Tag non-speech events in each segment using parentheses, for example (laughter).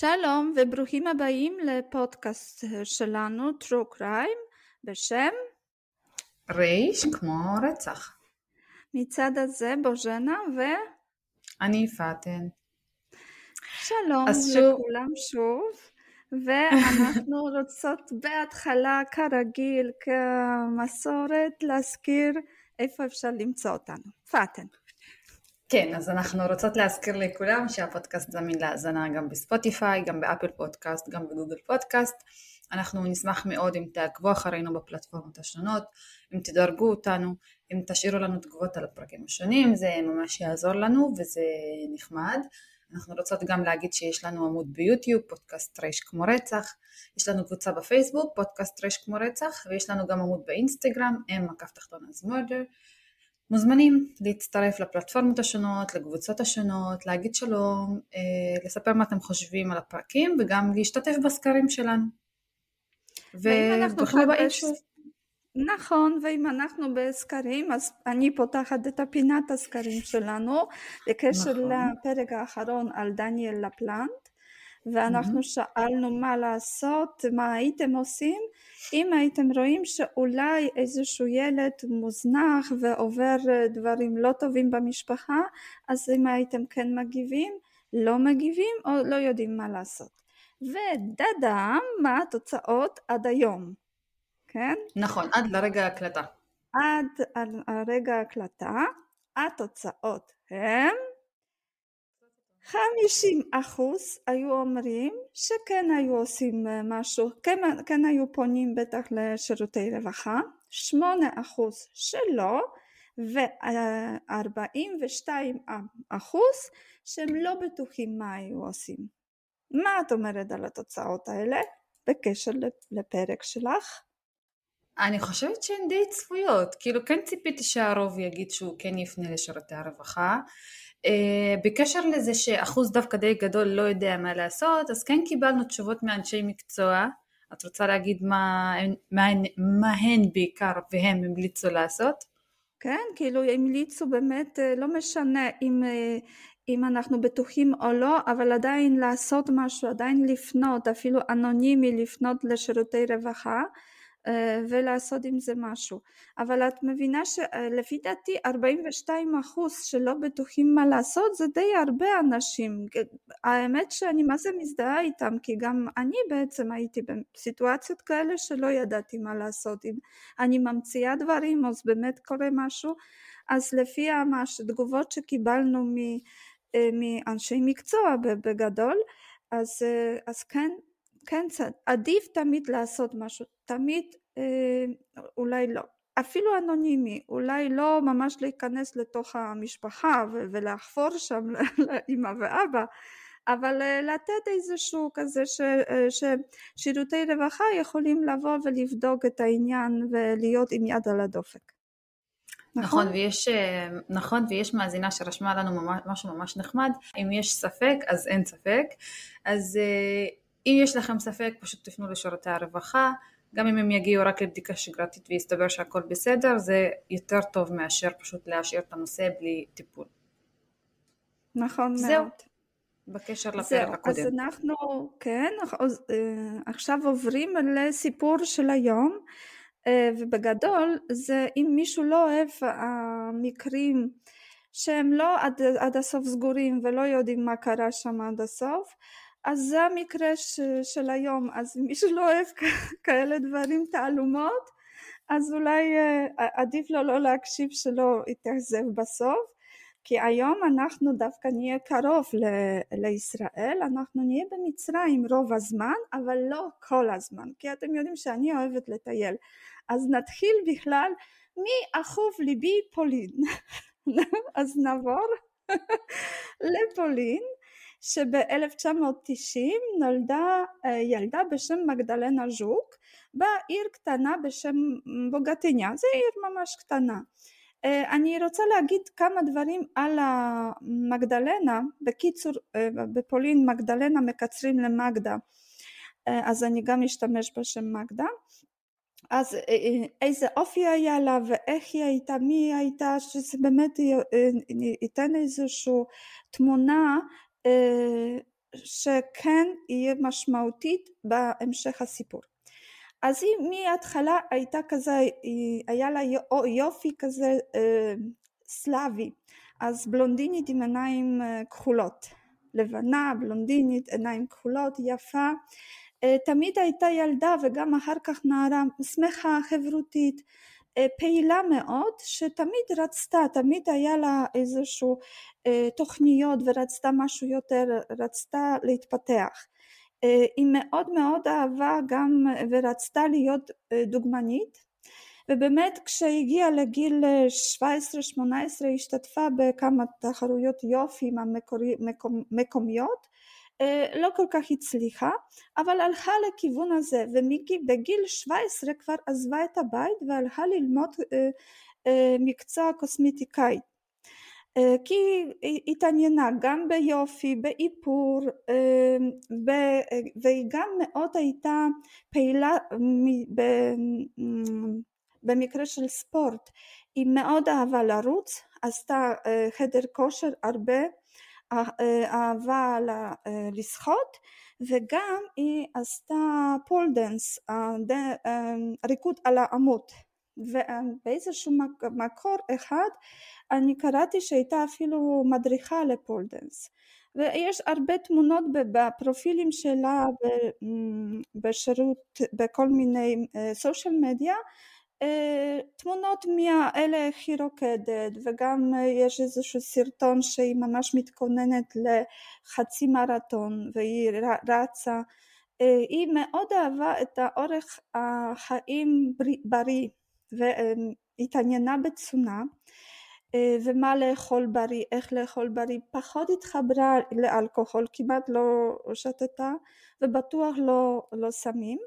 שלום וברוכים הבאים לפודקאסט שלנו True Crime בשם ריש כמו רצח. מצד הזה בוז'נה ו... אני פאטן. שלום לכולם שוב ואנחנו (laughs) רוצות בהתחלה כרגיל כמסורת להזכיר איפה אפשר למצוא אותנו. פאטן. כן, אז אנחנו רוצות להזכיר לכולם שהפודקאסט זמין להאזנה גם בספוטיפיי, גם באפל פודקאסט, גם בגוגל פודקאסט. אנחנו נשמח מאוד אם תעקבו אחרינו בפלטפורמות השונות, אם תדרגו אותנו, אם תשאירו לנו תגובות על הפרקים השונים, זה ממש יעזור לנו וזה נחמד. אנחנו רוצות גם להגיד שיש לנו עמוד ביוטיוב, פודקאסט ר' כמו רצח, יש לנו קבוצה בפייסבוק, פודקאסט רייש כמו רצח, ויש לנו גם עמוד באינסטגרם, M מקף תחתון as murder. מוזמנים להצטרף לפלטפורמות השונות, לקבוצות השונות, להגיד שלום, אה, לספר מה אתם חושבים על הפרקים וגם להשתתף בסקרים שלנו. וברוכים הבאים שוב. נכון, ואם אנחנו בסקרים, אז אני פותחת את הפינת הסקרים שלנו בקשר נכון. לפרק האחרון על דניאל לפלנט, ואנחנו mm-hmm. שאלנו מה לעשות, מה הייתם עושים, אם הייתם רואים שאולי איזשהו ילד מוזנח ועובר אה, דברים לא טובים במשפחה, אז אם הייתם כן מגיבים, לא מגיבים או לא יודעים מה לעשות. ודדם, מה התוצאות עד היום, כן? נכון, עד לרגע ההקלטה. עד הרגע ההקלטה, התוצאות הן... 50 אחוז היו אומרים שכן היו עושים אה, משהו, כן, אה, כן היו פונים בטח לשירותי רווחה, שמונה אחוז שלא, וארבעים ושתיים אחוז שהם לא בטוחים מה היו עושים. מה את אומרת על התוצאות האלה בקשר לפרק שלך? אני חושבת שהן די צפויות, כאילו כן ציפיתי שהרוב יגיד שהוא כן יפנה לשירותי הרווחה. בקשר לזה שאחוז דווקא די גדול לא יודע מה לעשות, אז כן קיבלנו תשובות מאנשי מקצוע. את רוצה להגיד מה, מה, מה הן בעיקר והם המליצו לעשות? כן, כאילו המליצו באמת, אה, לא משנה אם, אה, אם אנחנו בטוחים או לא, אבל עדיין לעשות משהו, עדיין לפנות, אפילו אנונימי לפנות לשירותי רווחה. ולעשות עם זה משהו. אבל את מבינה שלפי דעתי 42 אחוז שלא בטוחים מה לעשות זה די הרבה אנשים. האמת שאני מה זה מזדהה איתם כי גם אני בעצם הייתי בסיטואציות כאלה שלא ידעתי מה לעשות. אם אני ממציאה דברים אז באמת קורה משהו אז לפי התגובות שקיבלנו מאנשי מקצוע בגדול אז, אז כן כן, עדיף תמיד לעשות משהו, תמיד אה, אולי לא, אפילו אנונימי, אולי לא ממש להיכנס לתוך המשפחה ולחפור שם (laughs) לאמא ואבא, אבל אה, לתת איזשהו כזה ש, אה, ששירותי רווחה יכולים לבוא ולבדוק את העניין ולהיות עם יד על הדופק. נכון, נכון ויש, נכון ויש מאזינה שרשמה לנו ממש, משהו ממש נחמד, אם יש ספק אז אין ספק, אז אם יש לכם ספק פשוט תפנו לשירותי הרווחה, גם אם הם יגיעו רק לבדיקה שגרתית ויסתבר שהכל בסדר, זה יותר טוב מאשר פשוט להשאיר את הנושא בלי טיפול. נכון זהו. מאוד. בקשר לפרק זהו, הקודם. אז אנחנו, כן, אה, עכשיו עוברים לסיפור של היום, אה, ובגדול זה אם מישהו לא אוהב המקרים שהם לא עד, עד הסוף סגורים ולא יודעים מה קרה שם עד הסוף, אז זה המקרה ש, של היום, אז מי שלא אוהב כאלה דברים תעלומות, אז אולי אה, עדיף לו לא להקשיב שלא יתאכזב בסוף, כי היום אנחנו דווקא נהיה קרוב ל- לישראל, אנחנו נהיה במצרים רוב הזמן, אבל לא כל הזמן, כי אתם יודעים שאני אוהבת לטייל. אז נתחיל בכלל מאחוב ליבי פולין. (laughs) אז נעבור (laughs) לפולין. שב-1990 נולדה אה, ילדה בשם מגדלנה ז'וק בעיר קטנה בשם בוגטיnia, זו עיר ממש קטנה. אה, אני רוצה להגיד כמה דברים על המגדלנה, בקיצור אה, בפולין מגדלנה מקצרים למגדה, אז אני גם אשתמש בשם מגדה. אז איזה אופי היה לה ואיך היא הייתה, מי היא הייתה, שזה באמת ייתן איזושהי תמונה שכן יהיה משמעותית בהמשך הסיפור. אז היא מההתחלה הייתה כזה, היה לה יופי כזה אה, סלאבי, אז בלונדינית עם עיניים אה, כחולות, לבנה, בלונדינית, עיניים כחולות, יפה, אה, תמיד הייתה ילדה וגם אחר כך נערה שמחה, חברותית, פעילה מאוד, שתמיד רצתה, תמיד היה לה איזשהו תוכניות ורצתה משהו יותר, רצתה להתפתח. היא מאוד מאוד אהבה גם ורצתה להיות דוגמנית ובאמת כשהגיעה לגיל 17-18 השתתפה בכמה תחרויות יופי מקומיות לא כל כך הצליחה אבל הלכה לכיוון הזה ובגיל 17 כבר עזבה את הבית והלכה ללמוד מקצוע קוסמטיקאית כי היא התעניינה גם ביופי, באיפור והיא גם מאוד הייתה פעילה במקרה של ספורט, היא מאוד אהבה לרוץ, עשתה חדר כושר הרבה, אהבה לשחות וגם היא עשתה pole dance, ריקוד על העמוד. ובאיזשהו מקור אחד אני קראתי שהייתה אפילו מדריכה ל pole dance ויש הרבה תמונות בפרופילים שלה בשירות בכל מיני social media תמונות מאלה היא רוקדת וגם יש איזשהו סרטון שהיא ממש מתכוננת לחצי מרתון והיא רצה. היא מאוד אהבה את האורך החיים בריא והתעניינה בתזונה ומה לאכול בריא, איך לאכול בריא, פחות התחברה לאלכוהול, כמעט לא שתתה ובטוח לא, לא סמים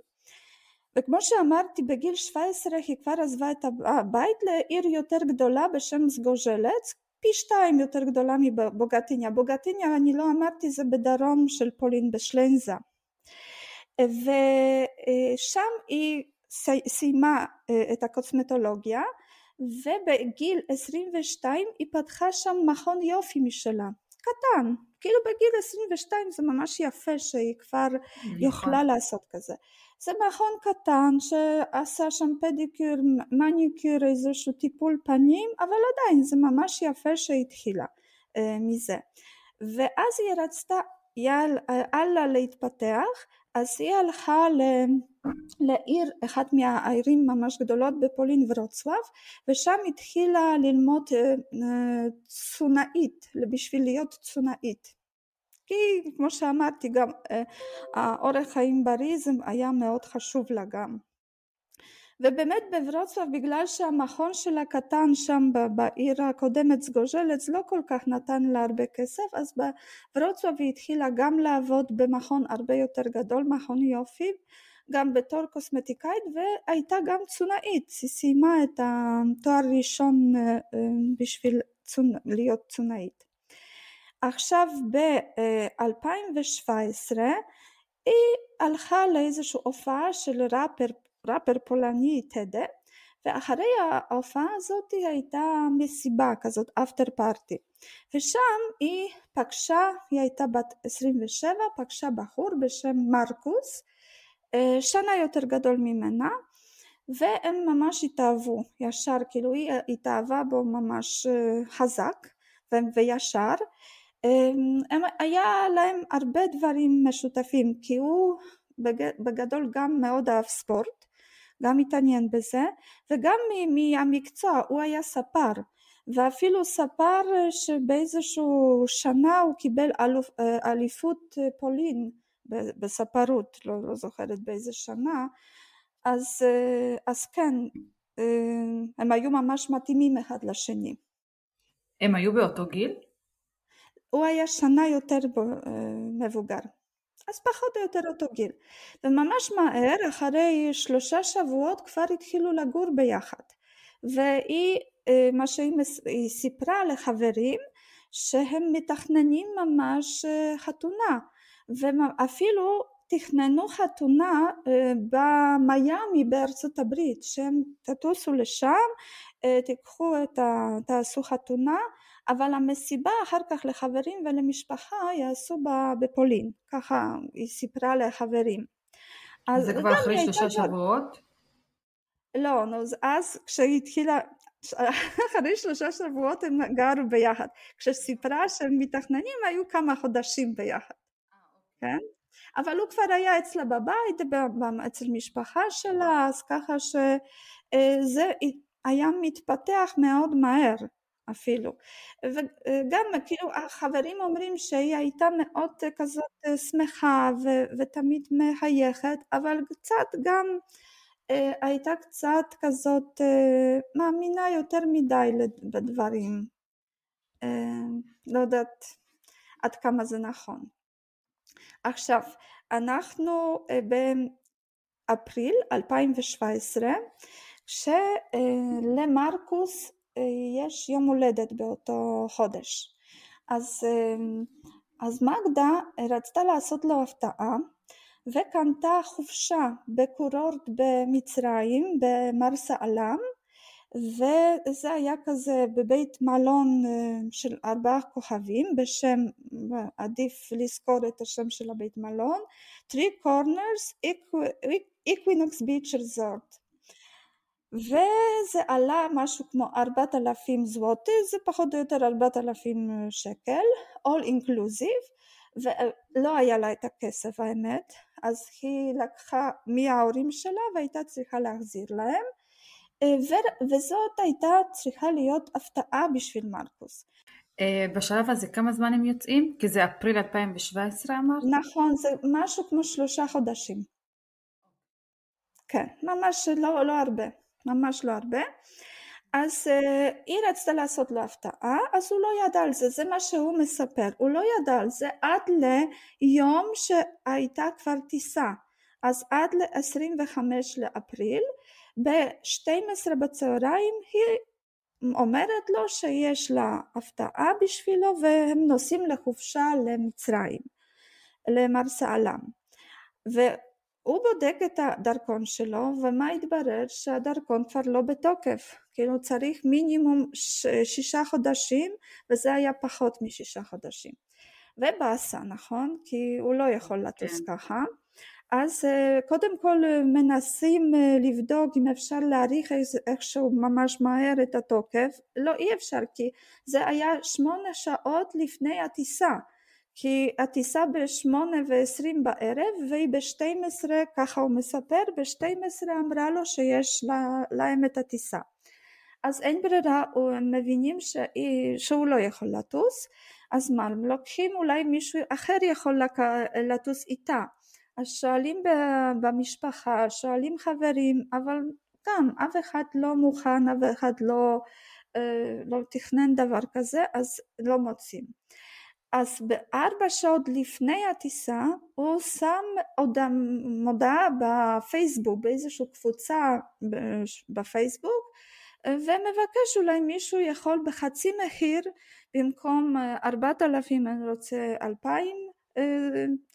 וכמו שאמרתי בגיל 17 היא כבר עזבה את הבית לעיר יותר גדולה בשם סגוז'לץ פי שתיים יותר גדולה מבוגטיניה, בוגטיניה אני לא אמרתי זה בדרום של פולין בשלנזה. ושם היא סיימה את הקוסמטולוגיה ובגיל 22 היא פתחה שם מכון יופי משלה, קטן, כאילו בגיל 22 זה ממש יפה שהיא כבר נכון. יכולה לעשות כזה. זה מכון קטן שעשה שם פדיקור, מניקור, איזשהו טיפול פנים, אבל עדיין זה ממש יפה שהתחילה אה, מזה. ואז היא רצתה הלאה להתפתח, אז היא הלכה ל... לעיר, אחת מהערים ממש גדולות בפולין ורוצלב ושם התחילה ללמוד תזונאית בשביל להיות תזונאית כי כמו שאמרתי גם האורח חיים בריא היה מאוד חשוב לה גם. ובאמת בוורוצלב בגלל שהמכון שלה קטן שם בעיר הקודמת סגוז'לץ לא כל כך נתן לה הרבה כסף אז בוורוצלב היא התחילה גם לעבוד במכון הרבה יותר גדול מכון יופי גם בתור קוסמטיקאית והייתה גם תזונאית, היא סיימה את התואר ראשון בשביל להיות תזונאית. עכשיו ב-2017 היא הלכה לאיזושהי הופעה של ראפר, ראפר פולני טדה ואחרי ההופעה הזאת הייתה מסיבה כזאת אפטר פארטי ושם היא פגשה, היא הייתה בת 27, פגשה בחור בשם מרקוס שנה יותר גדול ממנה והם ממש התאהבו ישר כאילו היא התאהבה בו ממש חזק וישר הם, היה להם הרבה דברים משותפים כי הוא בגדול גם מאוד אהב ספורט גם התעניין בזה וגם מהמקצוע הוא היה ספר ואפילו ספר שבאיזשהו שנה הוא קיבל אליפות פולין בספרות, לא, לא זוכרת באיזה שנה, אז, אז כן, הם היו ממש מתאימים אחד לשני. הם היו באותו גיל? הוא היה שנה יותר מבוגר, אז פחות או יותר אותו גיל. וממש מהר, אחרי שלושה שבועות כבר התחילו לגור ביחד. והיא, מה שהיא סיפרה לחברים, שהם מתכננים ממש חתונה. ואפילו תכננו חתונה במיאמי בארצות הברית שהם תטוסו לשם תיקחו את ה... תעשו חתונה אבל המסיבה אחר כך לחברים ולמשפחה יעשו בפולין, ככה היא סיפרה לחברים. זה כבר אחרי שלושה שבועות? לא, נו, אז כשהיא התחילה, (laughs) אחרי שלושה שבועות הם גרו ביחד. כשסיפרה שהם מתכננים היו כמה חודשים ביחד, כן? אבל הוא כבר היה אצלה בבית, אצל משפחה שלה, אז ככה שזה היה מתפתח מאוד מהר אפילו. וגם כאילו החברים אומרים שהיא הייתה מאוד כזאת שמחה ו- ותמיד מחייכת, אבל קצת גם אה, הייתה קצת כזאת אה, מאמינה יותר מדי בדברים. אה, לא יודעת עד כמה זה נכון. עכשיו, אנחנו באפריל 2017, כשלמרקוס יש יום הולדת באותו חודש. אז, אז מגדה רצתה לעשות לו הפתעה וקנתה חופשה בקורורט במצרים במרסה עלם וזה היה כזה בבית מלון של ארבעה כוכבים בשם, עדיף לזכור את השם של הבית מלון, Three Corners Equinox Beach Resort. וזה עלה משהו כמו ארבעת אלפים זווטי, זה פחות או יותר ארבעת אלפים שקל, all inclusive ולא היה לה את הכסף האמת. אז היא לקחה מההורים שלה והייתה צריכה להחזיר להם וזאת הייתה צריכה להיות הפתעה בשביל מרקוס. בשלב הזה כמה זמן הם יוצאים? כי זה אפריל 2017 אמרת? נכון, זה משהו כמו שלושה חודשים. כן, ממש לא, לא הרבה, ממש לא הרבה. אז uh, היא רצתה לעשות לו הפתעה, אז הוא לא ידע על זה, זה מה שהוא מספר, הוא לא ידע על זה עד ליום שהייתה כבר טיסה, אז עד ל-25 לאפריל, ב-12 בצהריים היא אומרת לו שיש לה הפתעה בשבילו והם נוסעים לחופשה למצרים, למרסה עלם. הוא בודק את הדרכון שלו ומה התברר? שהדרכון כבר לא בתוקף. כאילו צריך מינימום שישה חודשים וזה היה פחות משישה חודשים. ובאסה נכון? כי הוא לא יכול לטוס כן. ככה אז קודם כל מנסים לבדוק אם אפשר להאריך איכשהו ממש מהר את התוקף. לא אי אפשר כי זה היה שמונה שעות לפני הטיסה. כי הטיסה בשמונה ועשרים בערב והיא בשתים עשרה ככה הוא מספר בשתים עשרה אמרה לו שיש לה, להם את הטיסה. אז אין ברירה הם מבינים שהיא, שהוא לא יכול לטוס אז מה הם לוקחים אולי מישהו אחר יכול לטוס איתה אז שואלים במשפחה שואלים חברים אבל גם אף אחד לא מוכן אף אחד לא, אה, לא תכנן דבר כזה אז לא מוצאים. אז בארבע שעות לפני הטיסה הוא שם מודעה בפייסבוק, באיזושהי קבוצה בפייסבוק ומבקש אולי מישהו יכול בחצי מחיר במקום ארבעת אלפים אני רוצה אלפיים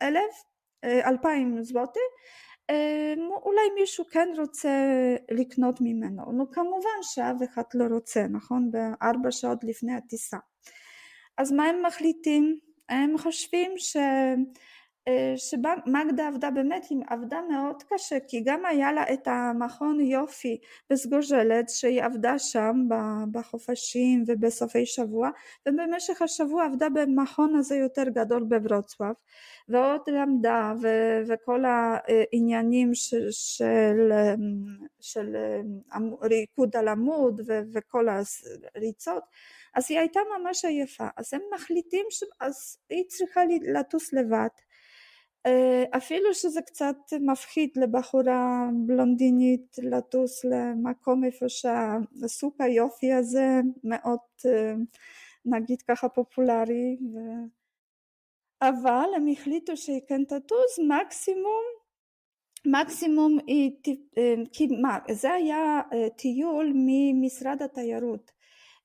אלף אלפיים זווטי אולי מישהו כן רוצה לקנות ממנו. נו כמובן שאף אחד לא רוצה נכון? בארבע שעות לפני הטיסה. אז מה הם מחליטים? הם חושבים ש... אה, שמגדה עבדה באמת, היא עבדה מאוד קשה כי גם היה לה את המכון יופי בסגוז'לת שהיא עבדה שם בחופשים ובסופי שבוע ובמשך השבוע עבדה במכון הזה יותר גדול בברוצלב ועוד למדה ו- וכל העניינים של, של, של ריקוד על עמוד ו- וכל הריצות אז היא הייתה ממש עייפה. אז הם מחליטים שהיא צריכה לטוס לבד אפילו שזה קצת מפחיד לבחורה בלונדינית לטוס למקום איפה שהסוג היופי הזה מאוד אה, נגיד ככה פופולרי ו... אבל הם החליטו שהיא כן תטוס מקסימום מקסימום היא, אה, כי מה, זה היה טיול ממשרד התיירות. אה,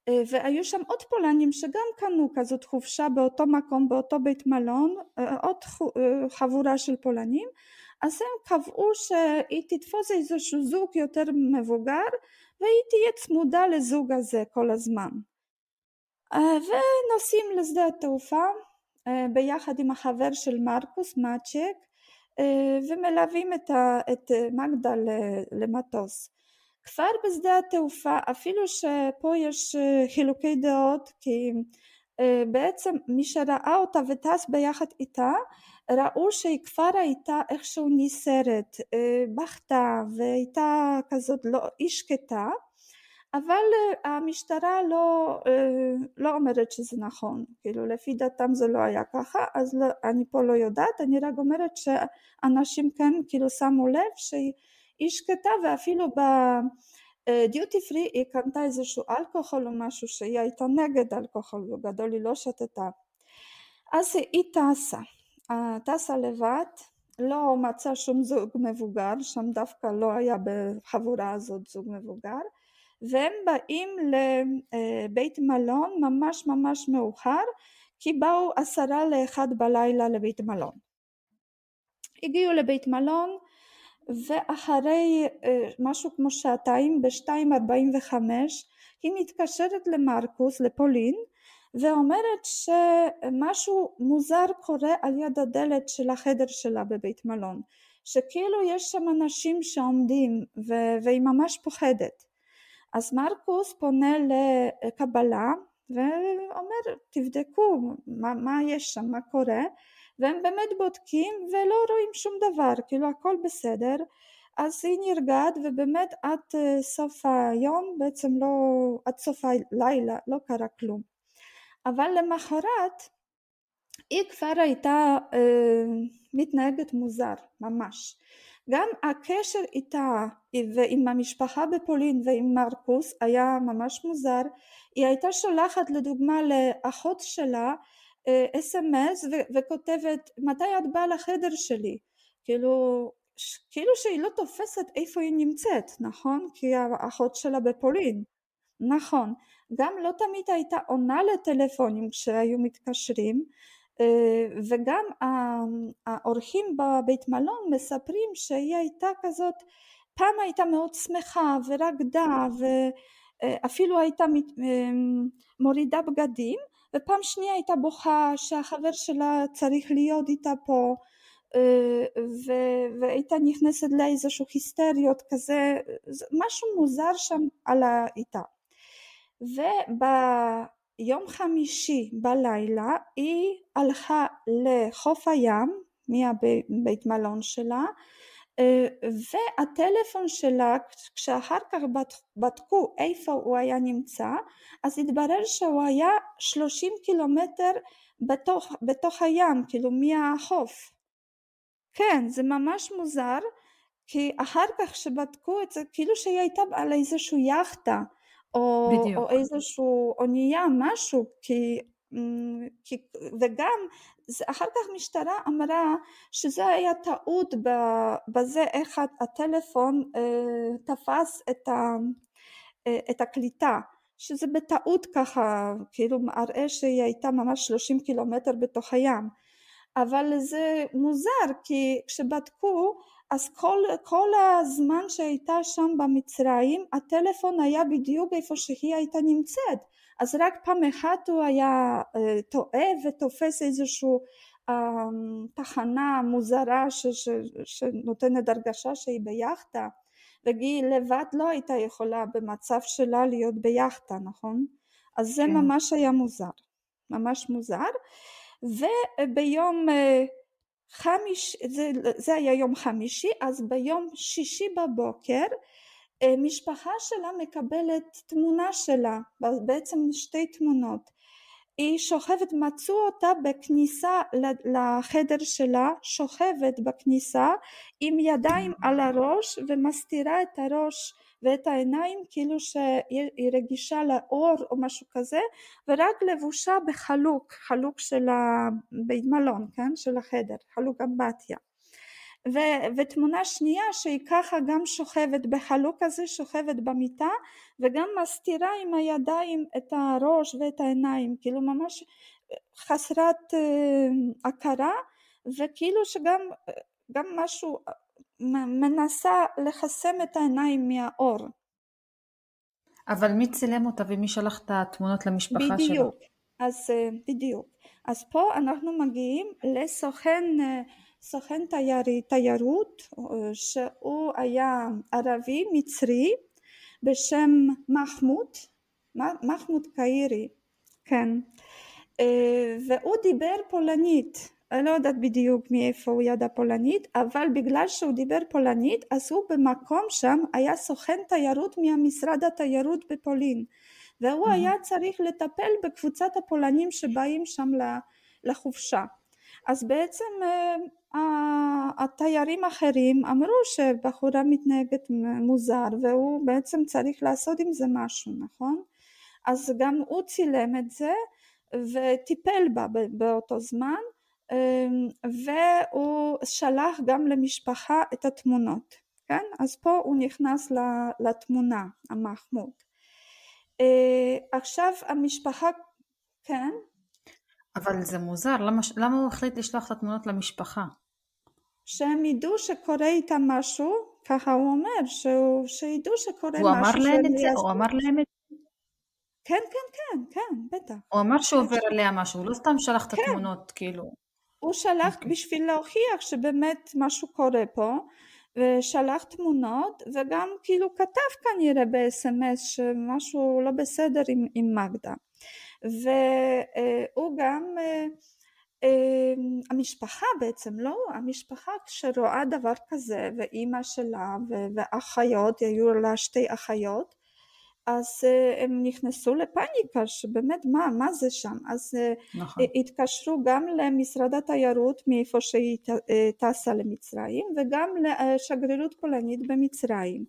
והיו שם עוד פולנים שגם קנו כזאת חופשה באותו מקום באותו בית מלון אה, עוד אה, חבורה של פולנים אז הם קבעו שהיא תתפוס איזשהו זוג יותר מבוגר והיא תהיה צמודה לזוג הזה כל הזמן ונוסעים לשדה התעופה ביחד עם החבר של מרקוס מאצ'ק ומלווים את מגדה למטוס. כבר בשדה התעופה אפילו שפה יש חילוקי דעות כי בעצם מי שראה אותה וטס ביחד איתה ראו שהיא כבר הייתה איכשהו נסערת, בכתה והייתה כזאת לא, היא שקטה אבל המשטרה לא, לא אומרת שזה נכון, כאילו לפי דעתם זה לא היה ככה אז לא, אני פה לא יודעת, אני רק אומרת שאנשים כאן כאילו שמו לב שהיא שקטה ואפילו בדיוטי פרי היא קנתה איזשהו אלכוהול או משהו שהיא הייתה נגד אלכוהול בגדול היא לא שתתה אז היא טסה, טסה לבד לא מצא שום זוג מבוגר, שם דווקא לא היה בחבורה הזאת זוג מבוגר והם באים לבית מלון ממש ממש מאוחר כי באו עשרה לאחד בלילה לבית מלון. הגיעו לבית מלון ואחרי משהו כמו שעתיים בשתיים ארבעים וחמש היא מתקשרת למרקוס לפולין ואומרת שמשהו מוזר קורה על יד הדלת של החדר שלה בבית מלון שכאילו יש שם אנשים שעומדים והיא ממש פוחדת. אז מרקוס פונה לקבלה ואומר תבדקו מה, מה יש שם, מה קורה והם באמת בודקים ולא רואים שום דבר, כאילו הכל בסדר. אז היא נרגעת ובאמת עד סוף היום בעצם לא, עד סוף הלילה לא קרה כלום. אבל למחרת היא כבר הייתה אה, מתנהגת מוזר ממש. גם הקשר איתה ועם המשפחה בפולין ועם מרקוס היה ממש מוזר. היא הייתה שולחת לדוגמה לאחות שלה אס.אם.אס וכותבת מתי את באה לחדר שלי? כאילו כאילו שהיא לא תופסת איפה היא נמצאת נכון? כי האחות שלה בפולין. נכון. גם לא תמיד הייתה עונה לטלפונים כשהיו מתקשרים אה, וגם האורחים בבית מלון מספרים שהיא הייתה כזאת פעם הייתה מאוד שמחה ורקדה ואפילו הייתה אה, מורידה בגדים ופעם שנייה הייתה בוכה שהחבר שלה צריך להיות איתה פה אה, והייתה נכנסת לאיזשהו היסטריות כזה משהו מוזר שם על האיתה וב יום חמישי בלילה היא הלכה לחוף הים מהבית מלון שלה והטלפון שלה כשאחר כך בדקו איפה הוא היה נמצא אז התברר שהוא היה שלושים קילומטר בתוך, בתוך הים כאילו מהחוף. כן זה ממש מוזר כי אחר כך שבדקו את זה כאילו שהיא הייתה על איזושהי יאכטה או, או איזשהו אונייה משהו כי וגם אחר כך משטרה אמרה שזה היה טעות בזה איך הטלפון אה, תפס את, ה, אה, את הקליטה שזה בטעות ככה כאילו מראה שהיא הייתה ממש 30 קילומטר בתוך הים. אבל זה מוזר כי כשבדקו אז כל, כל הזמן שהייתה שם במצרים הטלפון היה בדיוק איפה שהיא הייתה נמצאת אז רק פעם אחת הוא היה uh, טועה ותופס איזושהי uh, תחנה מוזרה ש, ש, שנותנת הרגשה שהיא ביאכטה והיא לבד לא הייתה יכולה במצב שלה להיות ביאכטה נכון? אז זה כן. ממש היה מוזר ממש מוזר וביום uh, חמיש, זה, זה היה יום חמישי, אז ביום שישי בבוקר אה, משפחה שלה מקבלת תמונה שלה, בעצם שתי תמונות. היא שוכבת, מצאו אותה בכניסה לחדר שלה, שוכבת בכניסה עם ידיים על הראש ומסתירה את הראש ואת העיניים כאילו שהיא רגישה לאור או משהו כזה ורק לבושה בחלוק, חלוק של הבית מלון, כן? של החדר, חלוק אמבטיה. ו- ותמונה שנייה שהיא ככה גם שוכבת בחלוק הזה, שוכבת במיטה וגם מסתירה עם הידיים את הראש ואת העיניים, כאילו ממש חסרת uh, הכרה וכאילו שגם גם משהו מנסה לחסם את העיניים מהאור. אבל מי צילם אותה ומי שלח את התמונות למשפחה שלה? בדיוק, אז אה, בדיוק. אז פה אנחנו מגיעים לסוכן אה, סוכן תיירי, תיירות אה, שהוא היה ערבי מצרי בשם מחמוד, מחמוד קאירי, כן, והוא דיבר פולנית אני לא יודעת בדיוק מאיפה הוא ידע פולנית, אבל בגלל שהוא דיבר פולנית, אז הוא במקום שם היה סוכן תיירות מהמשרד התיירות בפולין, והוא mm-hmm. היה צריך לטפל בקבוצת הפולנים שבאים שם לחופשה. אז בעצם uh, התיירים האחרים אמרו שבחורה מתנהגת מוזר והוא בעצם צריך לעשות עם זה משהו, נכון? אז גם הוא צילם את זה וטיפל בה באותו זמן אמ, והוא שלח גם למשפחה את התמונות, כן? אז פה הוא נכנס לתמונה, המחמוד. אה, עכשיו המשפחה, כן? אבל זה מוזר, למה, למה הוא החליט לשלוח את התמונות למשפחה? שהם ידעו שקורה איתם משהו, ככה הוא אומר, שהוא, שידעו שקורה הוא משהו. אמר להם את זה? הוא אמר להם את זה? כן, כן, כן, כן, בטח. הוא אמר שעובר עליה משהו, הוא לא סתם שלח את כן. התמונות, כאילו. הוא שלח okay. אוקיי. בשביל להוכיח שבאמת משהו קורה פה ושלח תמונות וגם כאילו כתב כנראה ב-SMS שמשהו לא בסדר עם, עם מגדה והוא גם אה, אה, המשפחה בעצם לא המשפחה כשרואה דבר כזה ואימא שלה ואחיות היו לה שתי אחיות אז אה, הם נכנסו לפאניקה שבאמת מה, מה זה שם אז אה, נכון. התקשרו גם למשרד התיירות מאיפה שהיא אה, טסה למצרים וגם לשגרירות פולנית במצרים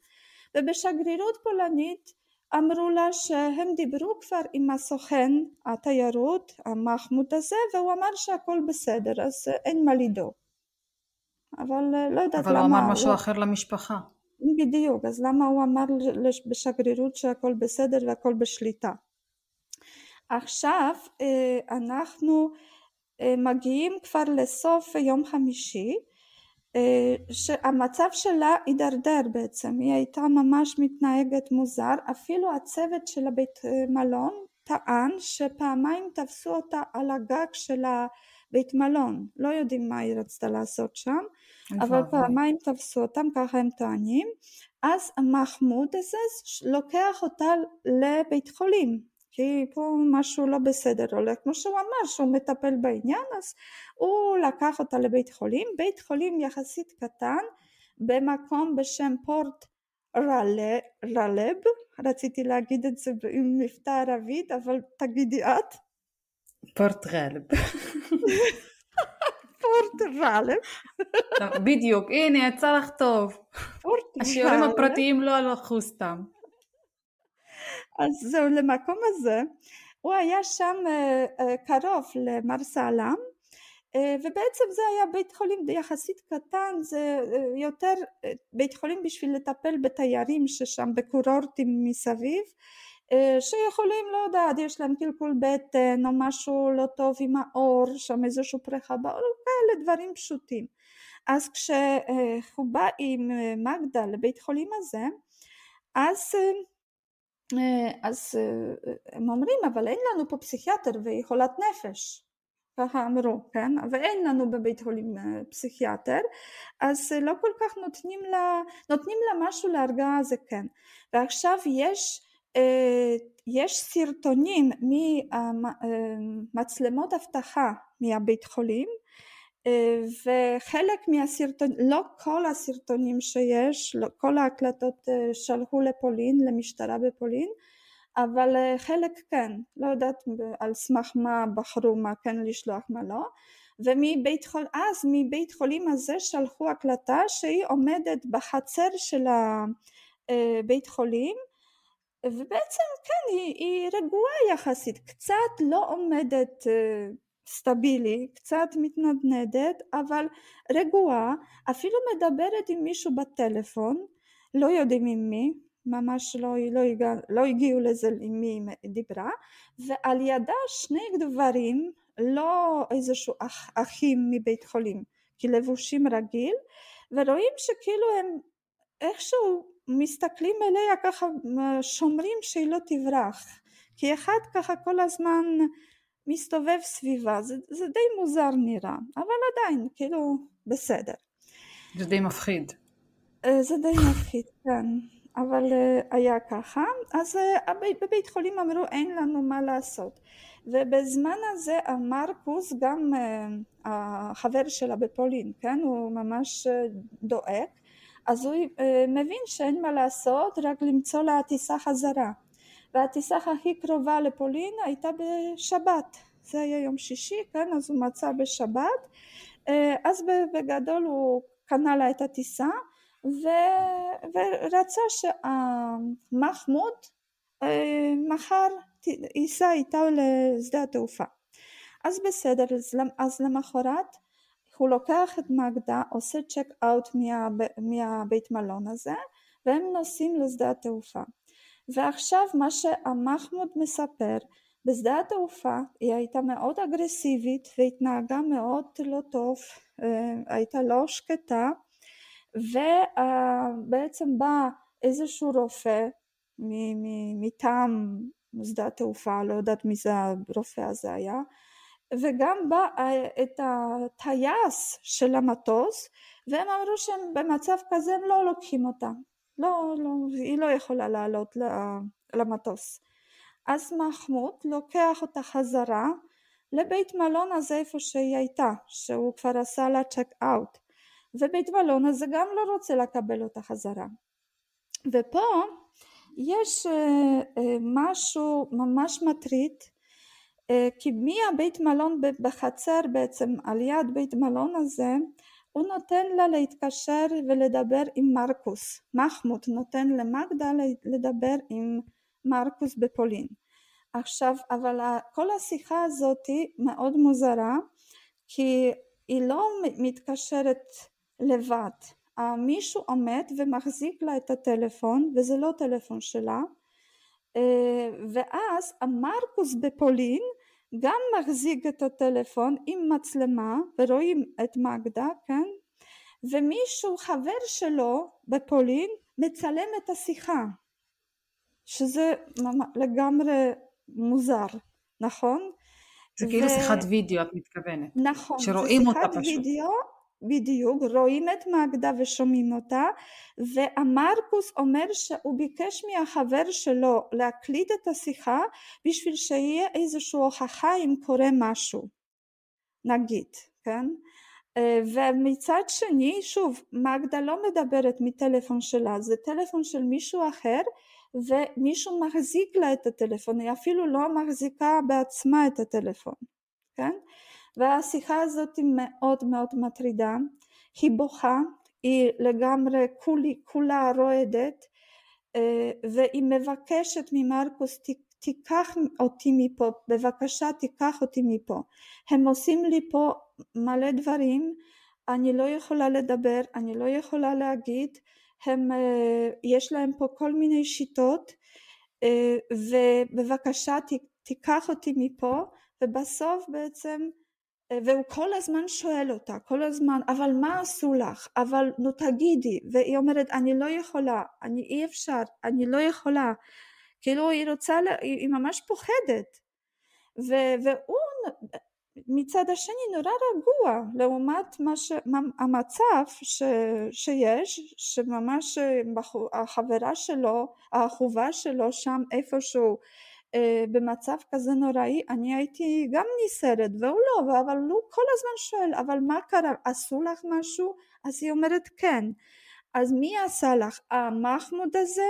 ובשגרירות פולנית אמרו לה שהם דיברו כבר עם הסוכן התיירות המחמוד הזה והוא אמר שהכל בסדר אז אין מה לדאוג אבל לא יודעת אבל למה אבל הוא אמר משהו הוא... אחר למשפחה בדיוק, אז למה הוא אמר בשגרירות שהכל בסדר והכל בשליטה? עכשיו אה, אנחנו אה, מגיעים כבר לסוף יום חמישי אה, שהמצב שלה הידרדר בעצם, היא הייתה ממש מתנהגת מוזר, אפילו הצוות של הבית מלון טען שפעמיים תפסו אותה על הגג של הבית מלון, לא יודעים מה היא רצתה לעשות שם אבל פעמיים תפסו אותם, ככה הם טוענים, אז המחמוד הזה לוקח אותה לבית חולים, כי פה משהו לא בסדר הולך, כמו שהוא אמר שהוא מטפל בעניין, אז הוא לקח אותה לבית חולים, בית חולים יחסית קטן, במקום בשם פורט רלב, רציתי להגיד את זה עם מבטא ערבית, אבל תגידי את. פורט רלב. (laughs) פורטוגל. בדיוק, הנה יצא לך טוב. השיעורים הפרטיים לא הלכו סתם. אז זהו, למקום הזה, הוא היה שם אה, אה, קרוב למר סלאם, אה, ובעצם זה היה בית חולים יחסית קטן, זה יותר בית חולים בשביל לטפל בתיירים ששם בקורורטים מסביב, שיכולים, לא יודעת, יש להם קלקול בטן או משהו לא טוב עם האור, שם איזושהי פריחה באור, כאלה דברים פשוטים. אז כשהוא בא עם מגדה לבית חולים הזה, אז, אז הם אומרים, אבל אין לנו פה פסיכיאטר והיא חולת נפש. ככה אמרו, כן? ואין לנו בבית חולים פסיכיאטר, אז לא כל כך נותנים לה, נותנים לה משהו להרגעה זה כן. ועכשיו יש אה, יש סרטונים ממצלמות אבטחה מהבית חולים אה, וחלק מהסרטונים, לא כל הסרטונים שיש, לא כל ההקלטות אה, שלחו לפולין, למשטרה בפולין, אבל חלק כן, לא יודעת על סמך מה בחרו מה כן לשלוח מה לא, ומבית חולים, אז מבית חולים הזה שלחו הקלטה שהיא עומדת בחצר של הבית חולים ובעצם כן היא, היא רגועה יחסית, קצת לא עומדת סטבילי, קצת מתנדנדת, אבל רגועה, אפילו מדברת עם מישהו בטלפון, לא יודעים עם מי, ממש לא, לא, הגע, לא הגיעו לזה עם מי היא דיברה, ועל ידה שני גברים, לא איזשהו אח, אחים מבית חולים, כי לבושים רגיל, ורואים שכאילו הם איכשהו מסתכלים עליה ככה שומרים שהיא לא תברח כי אחד ככה כל הזמן מסתובב סביבה זה, זה די מוזר נראה אבל עדיין כאילו בסדר. זה די מפחיד. אה, זה די מפחיד כן אבל אה, היה ככה אז אה, בבית חולים אמרו אין לנו מה לעשות ובזמן הזה המרקוס גם החבר שלה בפולין כן הוא ממש דואג אז הוא מבין שאין מה לעשות רק למצוא לה טיסה חזרה והטיסה הכי קרובה לפולין הייתה בשבת. זה היה יום שישי כן אז הוא מצא בשבת. אז בגדול הוא קנה לה את הטיסה ו... ורצה שמחמוד מחר ייסע איתה לשדה התעופה. אז בסדר אז למחרת הוא לוקח את מגדה עושה צ'ק אאוט מה... מהבית מלון הזה והם נוסעים לשדה התעופה ועכשיו מה שמחמוד מספר בשדה התעופה היא הייתה מאוד אגרסיבית והתנהגה מאוד לא טוב הייתה לא שקטה ובעצם בא איזשהו רופא מטעם שדה התעופה, לא יודעת מי זה הרופא הזה היה, וגם בא את הטייס של המטוס והם אמרו שהם במצב כזה הם לא לוקחים אותה, לא, לא, היא לא יכולה לעלות למטוס. אז מחמוד לוקח אותה חזרה לבית מלון הזה איפה שהיא הייתה, שהוא כבר עשה לה צ'ק אאוט. ובית מלון הזה גם לא רוצה לקבל אותה חזרה. ופה יש אה, אה, משהו ממש מטריד אה, כי מהבית מלון בחצר בעצם על יד בית מלון הזה הוא נותן לה להתקשר ולדבר עם מרקוס, מחמוד נותן למגדה לדבר עם מרקוס בפולין. עכשיו אבל כל השיחה הזאת מאוד מוזרה כי היא לא מתקשרת לבד. מישהו עומד ומחזיק לה את הטלפון וזה לא טלפון שלה אה, ואז המרקוס בפולין גם מחזיק את הטלפון עם מצלמה ורואים את מגדה כן ומישהו חבר שלו בפולין מצלם את השיחה שזה לגמרי מוזר נכון? זה כאילו שיחת וידאו את מתכוונת. נכון, שרואים אותה פשוט. וידאו בדיוק, רואים את מגדה ושומעים אותה והמרקוס אומר שהוא ביקש מהחבר שלו להקליט את השיחה בשביל שיהיה איזושהי הוכחה אם קורה משהו, נגיד, כן? ומצד שני, שוב, מגדה לא מדברת מטלפון שלה, זה טלפון של מישהו אחר ומישהו מחזיק לה את הטלפון, היא אפילו לא מחזיקה בעצמה את הטלפון, כן? והשיחה הזאת מאוד מאוד מטרידה, היא בוכה, היא לגמרי כולי, כולה רועדת אה, והיא מבקשת ממרקוס תיקח אותי מפה, בבקשה תיקח אותי מפה. הם עושים לי פה מלא דברים, אני לא יכולה לדבר, אני לא יכולה להגיד, הם, אה, יש להם פה כל מיני שיטות אה, ובבקשה תיקח אותי מפה ובסוף בעצם והוא כל הזמן שואל אותה, כל הזמן, אבל מה עשו לך? אבל נו תגידי, והיא אומרת, אני לא יכולה, אני אי אפשר, אני לא יכולה, כאילו היא רוצה, היא ממש פוחדת, ו, והוא מצד השני נורא רגוע לעומת ש, המצב ש, שיש, שממש החברה שלו, האהובה שלו שם איפשהו אה, במצב כזה נוראי אני הייתי גם נסערת והוא לא אבל הוא כל הזמן שואל אבל מה קרה? עשו לך משהו? אז היא אומרת כן. אז מי עשה לך? המחמוד הזה?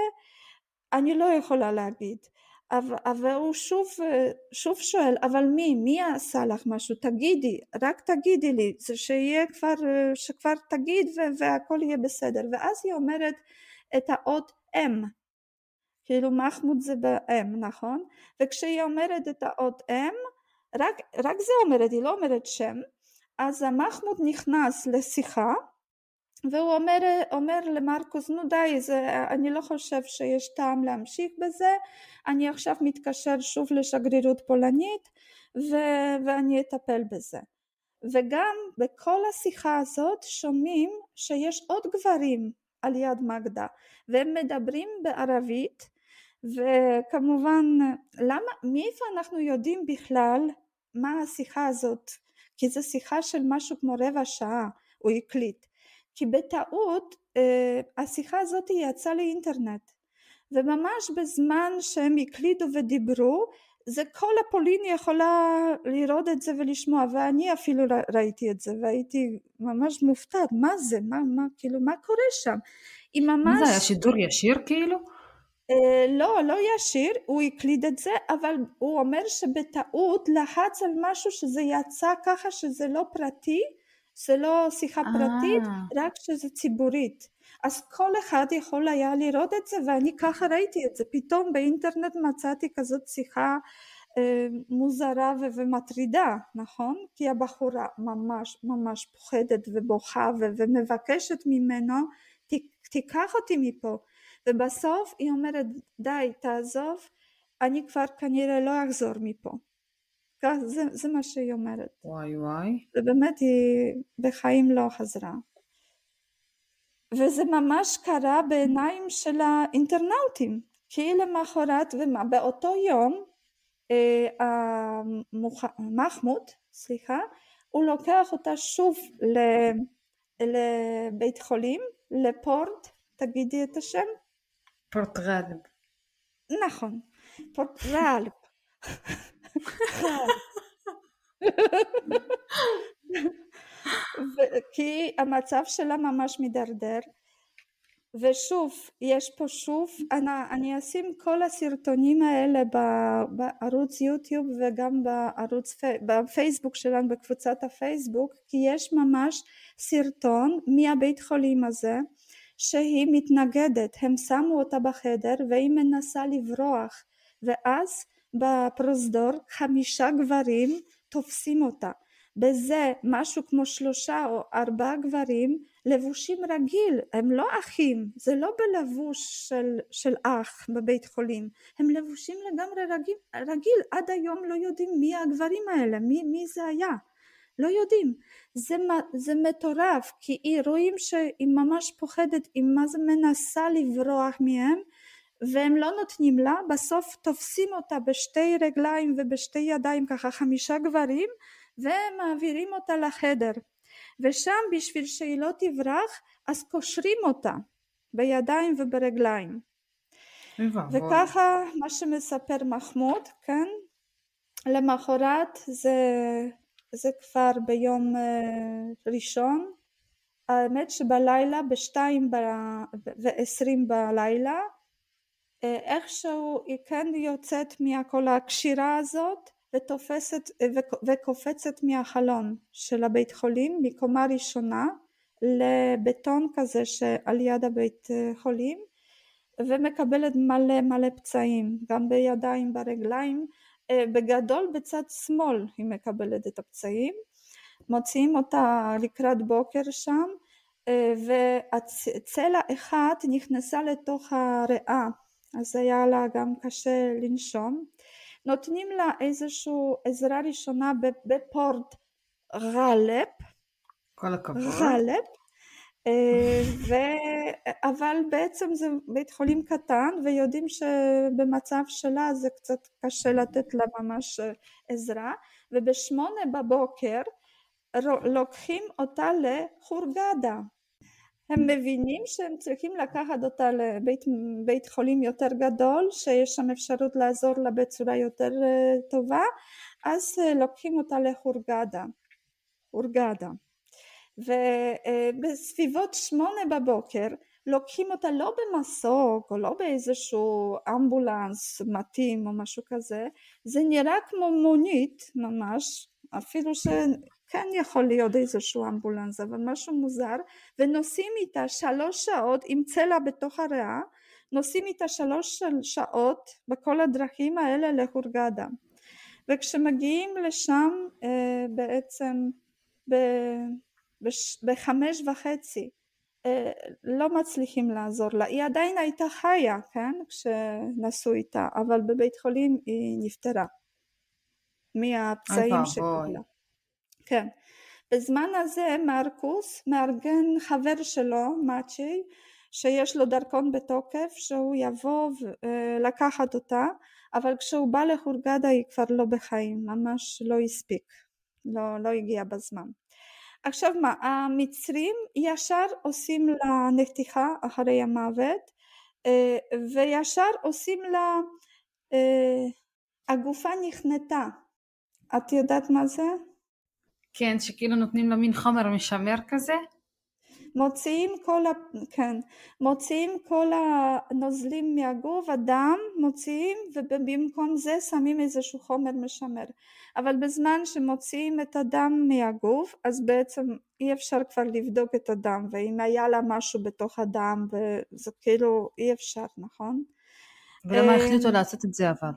אני לא יכולה להגיד. אבל הוא שוב, שוב שואל אבל מי? מי עשה לך משהו? תגידי רק תגידי לי שיהיה כבר שכבר תגיד והכל יהיה בסדר. ואז היא אומרת את האות M כאילו מחמוד זה ב-M נכון? וכשהיא אומרת את האות M רק, רק זה אומרת, היא לא אומרת שם אז המחמוד נכנס לשיחה והוא אומר, אומר למרקוס נו די זה, אני לא חושב שיש טעם להמשיך בזה אני עכשיו מתקשר שוב לשגרירות פולנית ו, ואני אטפל בזה וגם בכל השיחה הזאת שומעים שיש עוד גברים על יד מגדה. והם מדברים בערבית וכמובן למה מאיפה אנחנו יודעים בכלל מה השיחה הזאת? כי זו שיחה של משהו כמו רבע שעה הוא הקליט. כי בטעות אה, השיחה הזאת יצאה לאינטרנט וממש בזמן שהם הקליטו ודיברו זה כל הפולין יכולה לראות את זה ולשמוע ואני אפילו ראיתי את זה והייתי ממש מופתעת מה זה מה מה כאילו מה קורה שם היא ממש זה היה שידור ישיר כאילו? אה, לא לא ישיר הוא הקליד את זה אבל הוא אומר שבטעות לחץ על משהו שזה יצא ככה שזה לא פרטי זה לא שיחה אה. פרטית רק שזה ציבורית אז כל אחד יכול היה לראות את זה ואני ככה ראיתי את זה פתאום באינטרנט מצאתי כזאת שיחה אה, מוזרה ומטרידה נכון כי הבחורה ממש ממש פוחדת ובוכה ומבקשת ממנו תיקח אותי מפה ובסוף היא אומרת די תעזוב אני כבר כנראה לא אחזור מפה זה, זה מה שהיא אומרת. וואי וואי. ובאמת היא בחיים לא חזרה. וזה ממש קרה בעיניים של האינטרנאוטים. כי למחרת ובאותו יום אה, מחמוד סליחה הוא לוקח אותה שוב לבית חולים לפורט תגידי את השם? פורט ראלב נכון פורט ראלב (laughs) (laughs) כי המצב שלה ממש מידרדר. ושוב יש פה שוב אני, אני אשים כל הסרטונים האלה בערוץ יוטיוב וגם בערוץ בפייסבוק שלנו בקבוצת הפייסבוק כי יש ממש סרטון מהבית חולים הזה שהיא מתנגדת. הם שמו אותה בחדר והיא מנסה לברוח ואז בפרוזדור חמישה גברים תופסים אותה בזה משהו כמו שלושה או ארבעה גברים לבושים רגיל, הם לא אחים, זה לא בלבוש של, של אח בבית חולים, הם לבושים לגמרי רגיל, רגיל, עד היום לא יודעים מי הגברים האלה, מי, מי זה היה, לא יודעים, זה, זה מטורף, כי רואים שהיא ממש פוחדת, היא מה זה מנסה לברוח מהם, והם לא נותנים לה, בסוף תופסים אותה בשתי רגליים ובשתי ידיים ככה חמישה גברים ומעבירים אותה לחדר. ושם בשביל שהיא לא תברח אז קושרים אותה בידיים וברגליים. וככה מה שמספר מחמוד כן? למחרת זה, זה כבר ביום uh, ראשון. האמת שבלילה בשתיים ועשרים בלילה אה, איכשהו היא כן יוצאת מכל הקשירה הזאת ותופסת וקופצת מהחלון של הבית חולים מקומה ראשונה לבטון כזה שעל יד הבית חולים ומקבלת מלא מלא פצעים גם בידיים ברגליים בגדול בצד שמאל היא מקבלת את הפצעים. מוציאים אותה לקראת בוקר שם והצלע אחת נכנסה לתוך הריאה אז היה לה גם קשה לנשום נותנים לה איזושהי עזרה ראשונה בפורט גאלב, כל הכבוד, גאלב, אה, ו... אבל בעצם זה בית חולים קטן ויודעים שבמצב שלה זה קצת קשה לתת לה ממש עזרה ובשמונה בבוקר לוקחים אותה לחורגדה הם מבינים שהם צריכים לקחת אותה לבית בית חולים יותר גדול שיש שם אפשרות לעזור לה בצורה יותר אה, טובה אז אה, לוקחים אותה לחורגדה, הורגדה ובסביבות שמונה בבוקר לוקחים אותה לא במסוק או לא באיזשהו אמבולנס מתאים או משהו כזה זה נראה כמו מונית ממש אפילו ש... כן יכול להיות איזשהו אמבולנס אבל משהו מוזר. ונוסעים איתה שלוש שעות עם צלע בתוך הריאה נוסעים איתה שלוש שעות בכל הדרכים האלה להורגדה וכשמגיעים לשם אה, בעצם ב, בש, בחמש וחצי אה, לא מצליחים לעזור לה. היא עדיין הייתה חיה כן כשנסעו איתה אבל בבית חולים היא נפטרה מהפצעים שקיבלה כן. בזמן הזה מרקוס מארגן חבר שלו, מאצ'י, שיש לו דרכון בתוקף שהוא יבוא לקחת אותה אבל כשהוא בא לחורגדה היא כבר לא בחיים ממש לא הספיק לא, לא הגיע בזמן עכשיו מה המצרים ישר עושים לה נתיחה אחרי המוות וישר עושים לה הגופה נכנתה את יודעת מה זה? כן, שכאילו נותנים לה מין חומר משמר כזה? מוציאים כל, ה... כן, מוציאים כל הנוזלים מהגוף, הדם, מוציאים ובמקום זה שמים איזשהו חומר משמר. אבל בזמן שמוציאים את הדם מהגוף אז בעצם אי אפשר כבר לבדוק את הדם ואם היה לה משהו בתוך הדם וזה כאילו אי אפשר, נכון? ולמה החליטו לעשות את זה אבל?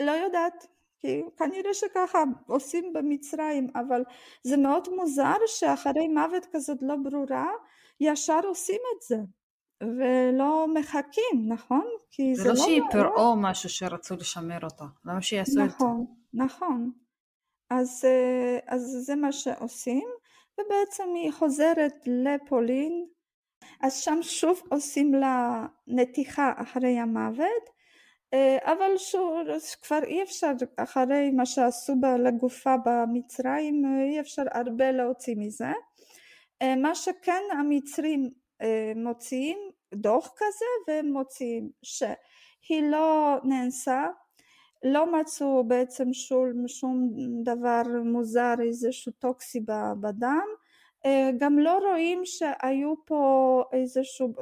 לא יודעת, כי כנראה שככה עושים במצרים, אבל זה מאוד מוזר שאחרי מוות כזאת לא ברורה, ישר עושים את זה. ולא מחכים, נכון? כי זה, זה לא, לא שהיא פרעה משהו שרצו לשמר אותה, למה שיעשו נכון, את זה? נכון, נכון. אז, אה, אז זה מה שעושים, ובעצם היא חוזרת לפולין, אז שם שוב עושים לה נתיחה אחרי המוות, אבל שוב, כבר אי אפשר אחרי מה שעשו לגופה במצרים אה, אי אפשר הרבה להוציא מזה. אה, מה שכן המצרים מוציאים דוח כזה והם מוציאים שהיא לא נאנסה לא מצאו בעצם שום, שום דבר מוזר איזשהו טוקסי בדם. גם לא רואים שהיו פה איזשהו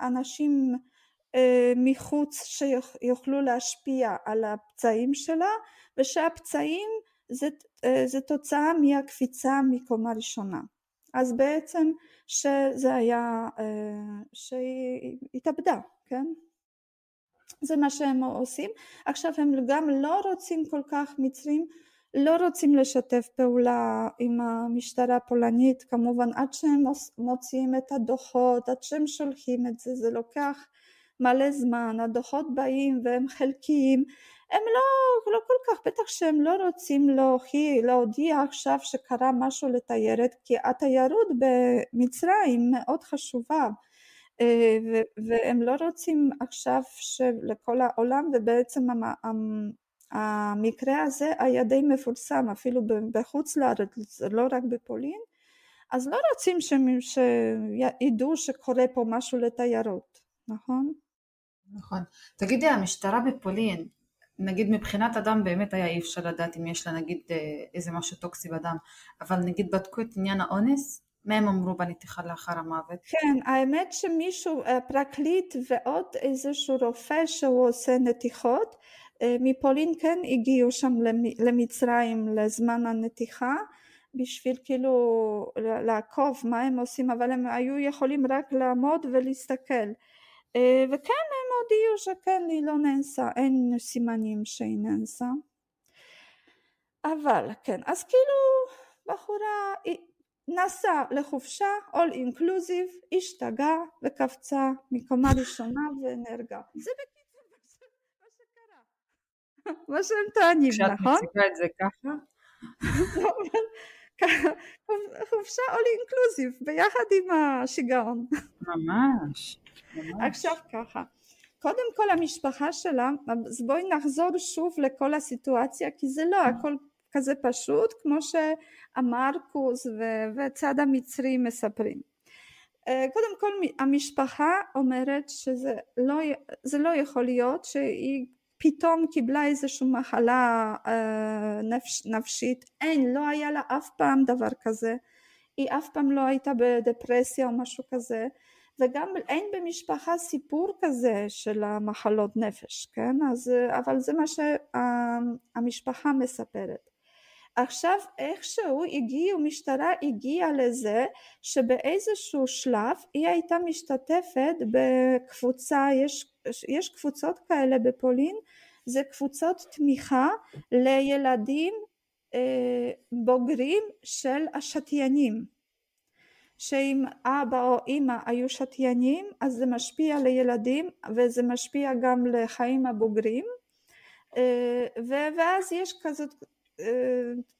אנשים אה, מחוץ שיוכלו להשפיע על הפצעים שלה ושהפצעים זה, אה, זה תוצאה מהקפיצה מקומה ראשונה. אז בעצם שזה היה אה, שהיא התאבדה כן? זה מה שהם עושים. עכשיו הם גם לא רוצים כל כך מצרים לא רוצים לשתף פעולה עם המשטרה הפולנית כמובן עד שהם מוציאים את הדוחות עד שהם שולחים את זה זה לוקח מלא זמן, הדוחות באים והם חלקיים, הם לא, לא כל כך, בטח שהם לא רוצים להוכיח, להודיע עכשיו שקרה משהו לתיירת, כי התיירות במצרים מאוד חשובה, אה, והם לא רוצים עכשיו לכל העולם, ובעצם המקרה הזה היה די מפורסם אפילו בחוץ לארץ, לא רק בפולין, אז לא רוצים שידעו שקורה פה משהו לתיירות, נכון? נכון. תגידי, המשטרה בפולין, נגיד מבחינת אדם באמת היה אי אפשר לדעת אם יש לה נגיד אה, איזה משהו טוקסי בדם, אבל נגיד בדקו את עניין האונס? מה הם אמרו בנתיחה לאחר המוות? כן, האמת שמישהו, אה, פרקליט ועוד איזשהו רופא שהוא עושה נתיחות, אה, מפולין כן הגיעו שם למצרים לזמן הנתיחה בשביל כאילו לעקוב מה הם עושים אבל הם היו יכולים רק לעמוד ולהסתכל וכן הודיעו שכן היא לא נאנסה, אין סימנים שהיא נאנסה. אבל כן, אז כאילו בחורה נסעה לחופשה, all inclusive, השתגעה וקפצה מקומה ראשונה ונהרגה. זה בקיצור מה שקרה. מה שהם טוענים, נכון? כשאת מציגה את זה ככה? חופשה all inclusive ביחד עם השיגעון. ממש. עכשיו ככה, קודם כל המשפחה שלה, אז בואי נחזור שוב לכל הסיטואציה כי זה לא הכל כזה פשוט כמו שהמרקוס וצד המצרי מספרים. אה, קודם כל המשפחה אומרת שזה לא, לא יכול להיות שהיא פתאום קיבלה איזושהי מחלה אה, נפש, נפשית, אין, לא היה לה אף פעם דבר כזה, היא אף פעם לא הייתה בדפרסיה או משהו כזה, וגם אין במשפחה סיפור כזה של המחלות נפש, כן? אז, אבל זה מה שהמשפחה מספרת. עכשיו איכשהו הגיעו, משטרה הגיעה לזה שבאיזשהו שלב היא הייתה משתתפת בקבוצה, יש, יש קבוצות כאלה בפולין, זה קבוצות תמיכה לילדים אה, בוגרים של השתיינים שאם אבא או אימא היו שתיינים אז זה משפיע לילדים וזה משפיע גם לחיים הבוגרים אה, ואז יש כזאת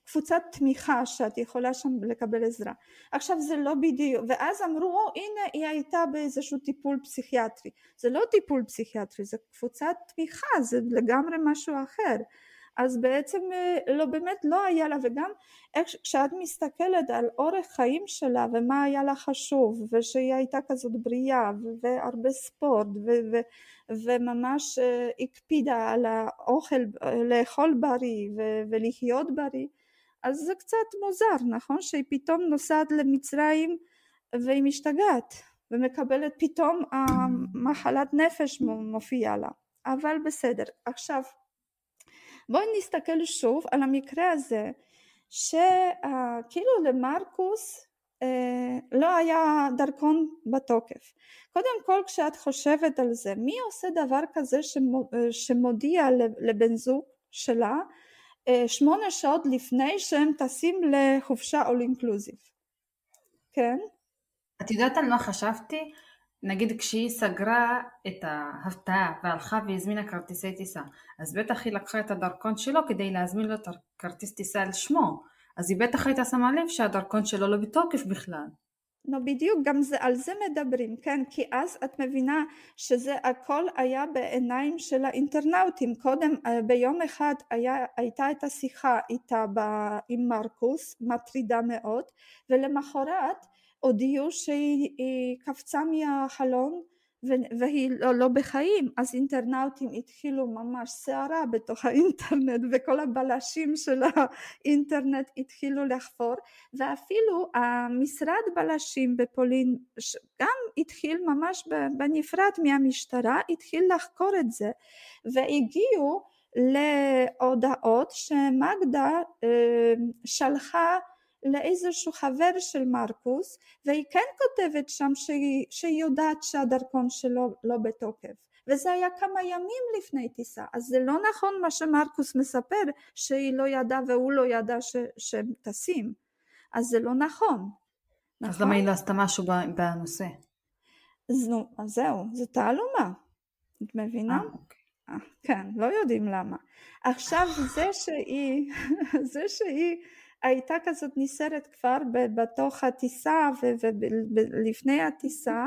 קבוצת תמיכה שאת יכולה שם לקבל עזרה. עכשיו זה לא בדיוק, ואז אמרו או הנה היא הייתה באיזשהו טיפול פסיכיאטרי, זה לא טיפול פסיכיאטרי, זה קבוצת תמיכה, זה לגמרי משהו אחר. אז בעצם אה, לא באמת לא היה לה וגם איך, כשאת מסתכלת על אורך חיים שלה ומה היה לה חשוב ושהיא הייתה כזאת בריאה והרבה ספורט ו- ו- וממש אה, הקפידה על האוכל לאכול בריא ו- ולחיות בריא אז זה קצת מוזר נכון? שהיא פתאום נוסעת למצרים והיא משתגעת ומקבלת פתאום המחלת נפש מופיעה לה. אבל בסדר עכשיו בואי נסתכל שוב על המקרה הזה שכאילו למרקוס אה, לא היה דרכון בתוקף. קודם כל כשאת חושבת על זה, מי עושה דבר כזה שמודיע לבן זוג שלה אה, שמונה שעות לפני שהם טסים לחופשה אול אינקלוזיב, כן? את יודעת על מה חשבתי? נגיד כשהיא סגרה את ההפתעה והלכה והזמינה כרטיסי טיסה, אז בטח היא לקחה את הדרכון שלו כדי להזמין לו את הכרטיס טיסה על שמו, אז היא בטח הייתה שמה לב שהדרכון שלו לא בתוקף בכלל. לא בדיוק, גם זה, על זה מדברים, כן, כי אז את מבינה שזה הכל היה בעיניים של האינטרנאוטים, קודם אה, ביום אחד היה, הייתה את השיחה איתה ב, עם מרקוס, מטרידה מאוד, ולמחרת הודיעו שהיא קפצה מהחלון והיא לא, לא בחיים. אז אינטרנאוטים התחילו ממש סערה בתוך האינטרנט וכל הבלשים של האינטרנט התחילו לחפור. ואפילו המשרד בלשים בפולין גם התחיל ממש בנפרד מהמשטרה התחיל לחקור את זה. והגיעו להודעות שמגדה אה, שלחה לאיזשהו חבר של מרקוס והיא כן כותבת שם שהיא, שהיא יודעת שהדרכון שלו לא בתוקף וזה היה כמה ימים לפני טיסה אז זה לא נכון מה שמרקוס מספר שהיא לא ידעה והוא לא ידע ש, שהם טסים אז זה לא נכון. אז נכון? למה היא לא עשתה משהו בנושא? אז נו, אז זהו, זה תעלומה, את מבינה? אה, אוקיי. אה, כן, לא יודעים למה. עכשיו זה שהיא, (laughs) זה שהיא הייתה כזאת נסערת כבר בתוך הטיסה ולפני הטיסה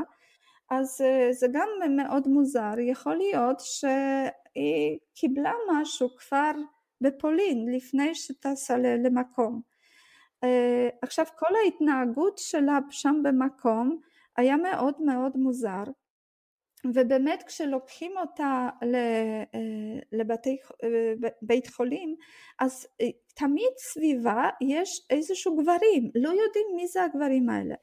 אז אה, זה גם מאוד מוזר, יכול להיות שהיא קיבלה משהו כבר בפולין לפני שטסה למקום. אה, עכשיו כל ההתנהגות שלה שם במקום היה מאוד מאוד מוזר ובאמת כשלוקחים אותה אה, לבית חולים אז תמיד סביבה יש איזשהו גברים, לא יודעים מי זה הגברים האלה.